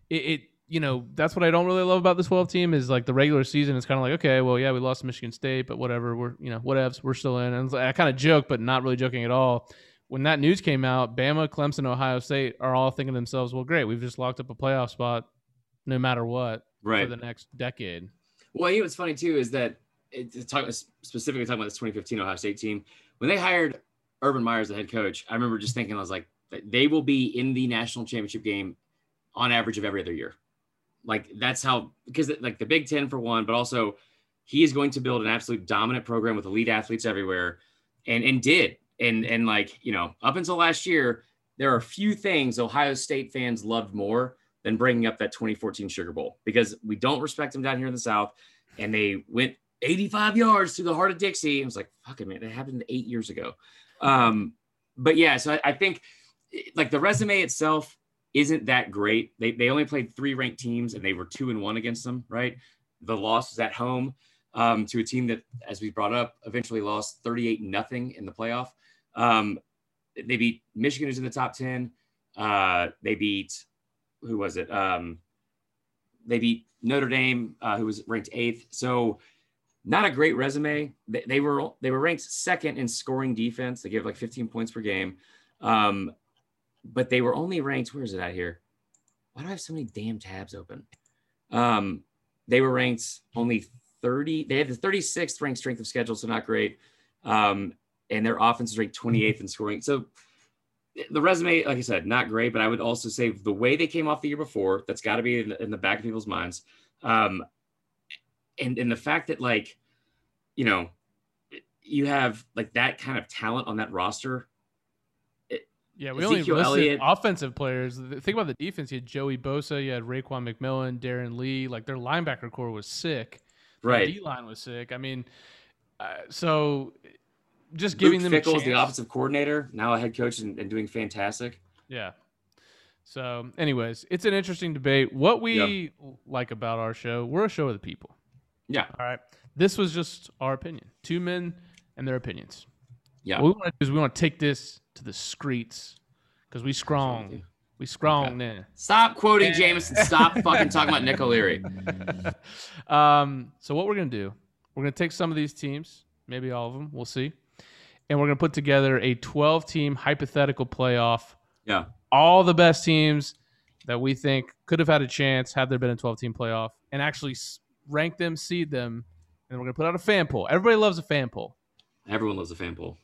it, it you know, that's what I don't really love about this 12 team is like the regular season is kind of like, okay, well, yeah, we lost to Michigan State, but whatever, we're, you know, whatevs, we're still in. And I kind of joke, but not really joking at all. When that news came out, Bama, Clemson, Ohio State are all thinking to themselves, well, great, we've just locked up a playoff spot no matter what right. for the next decade. Well, you know what's funny too is that it's talk, specifically talking about this 2015 Ohio State team, when they hired Urban Meyer as the head coach, I remember just thinking, I was like, they will be in the national championship game on average of every other year. Like that's how because like the Big Ten for one, but also he is going to build an absolute dominant program with elite athletes everywhere, and and did and and like you know up until last year, there are few things Ohio State fans loved more than bringing up that 2014 Sugar Bowl because we don't respect them down here in the South, and they went 85 yards through the heart of Dixie. I was like, fuck it, man, that happened eight years ago. Um, but yeah, so I, I think like the resume itself isn't that great. They, they only played three ranked teams and they were two and one against them, right? The loss was at home um, to a team that, as we brought up, eventually lost 38 nothing in the playoff. Um, they beat Michigan, who's in the top 10. Uh, they beat, who was it? Um, they beat Notre Dame, uh, who was ranked eighth. So, not a great resume. They, they, were they were ranked second in scoring defense. They gave like 15 points per game. Um, but they were only ranked. Where is it at here? Why do I have so many damn tabs open? Um, they were ranked only 30. They had the 36th ranked strength of schedule, so not great. Um, and their offense is ranked 28th in scoring. So the resume, like I said, not great, but I would also say the way they came off the year before, that's got to be in the, in the, back of people's minds. Um, and, and the fact that, like, you know, you have like that kind of talent on that roster yeah, we Ezekiel only listed Elliott. offensive players. Think about the defense. You had Joey Bosa, you had Raekwon McMillan, Darron Lee. Like their linebacker core was sick. Right. D line was sick. I mean, uh, so just giving Luke them is the offensive coordinator, now a head coach and, and, doing fantastic. Yeah. So, anyways, it's an interesting debate. What we like about our show, we're a show of the people. Yeah. All right. This was just our opinion. Two men and their opinions. Yeah. What we want to do is we want to take this to the streets because we strong. We strong okay. Stop quoting yeah. Jameson. Stop (laughs) fucking talking about Nick O'Leary. (laughs) um, so what we're gonna do? We're gonna take some of these teams, maybe all of them. We'll see, and we're gonna put together a 12-team hypothetical playoff. Yeah. All the best teams that we think could have had a chance had there been a 12-team playoff, and actually rank them, seed them, and we're gonna put out a fan poll. Everybody loves a fan poll. Everyone loves a fan poll.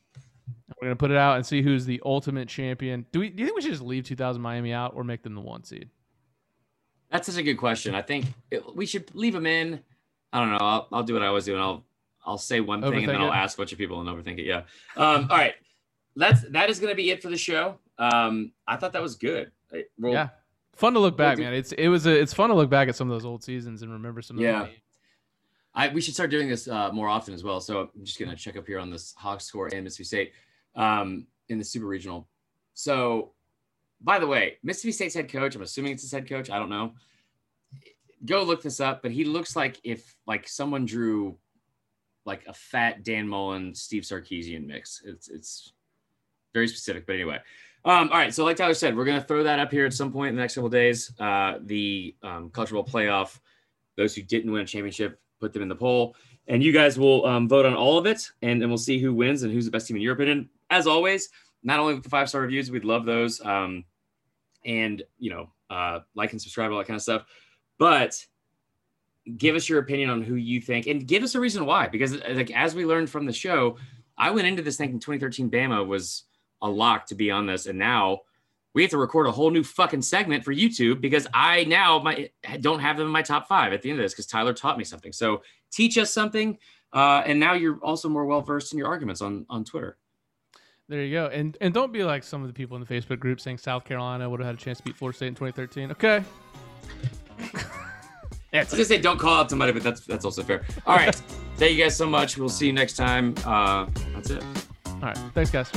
We're gonna put it out and see who's the ultimate champion. Do we? Do you think we should just leave 2000 Miami out or make them the one seed? That's such a good question. I think it, we should leave them in. I don't know. I'll, I'll do what I always do, and I'll I'll say one thing, and then I'll ask a bunch of people and overthink it. Yeah. Um, all right. That's that is gonna be it for the show. Um, I thought that was good. We'll, yeah. Fun to look back, we'll do, man. It's it was a, it's fun to look back at some of those old seasons and remember some. Of them. Yeah. I, we should start doing this uh, more often as well. So I'm just gonna check up here on this Hawk score and Mississippi State um, in the Super Regional. So, by the way, Mississippi State's head coach, I'm assuming it's his head coach. I don't know. Go look this up, but he looks like if like someone drew like a fat Dan Mullen, Steve Sarkisian mix. It's it's very specific, but anyway. Um, all right, so like Tyler said, we're gonna throw that up here at some point in the next couple days. Uh, the um, College Playoff. Those who didn't win a championship, put them in the poll, and you guys will um, vote on all of it, and, and we'll see who wins and who's the best team in your opinion as always, not only with the five star reviews, we'd love those. Um, and you know, uh, like and subscribe, all that kind of stuff. But give us your opinion on who you think, and give us a reason why. Because like as we learned from the show, I went into this thinking 2013 Bama was a lock to be on this, and now we have to record a whole new fucking segment for YouTube because I now my don't have them in my top five at the end of this because Tyler taught me something. So teach us something, uh, and now you're also more well versed in your arguments on on Twitter. There you go, and and don't be like some of the people in the Facebook group saying South Carolina would have had a chance to beat Florida State in 2013. Okay. Yeah, I was gonna say don't call out somebody, but that's that's also fair. All right, (laughs) thank you guys so much. We'll see you next time. Uh, that's it. All right, thanks, guys.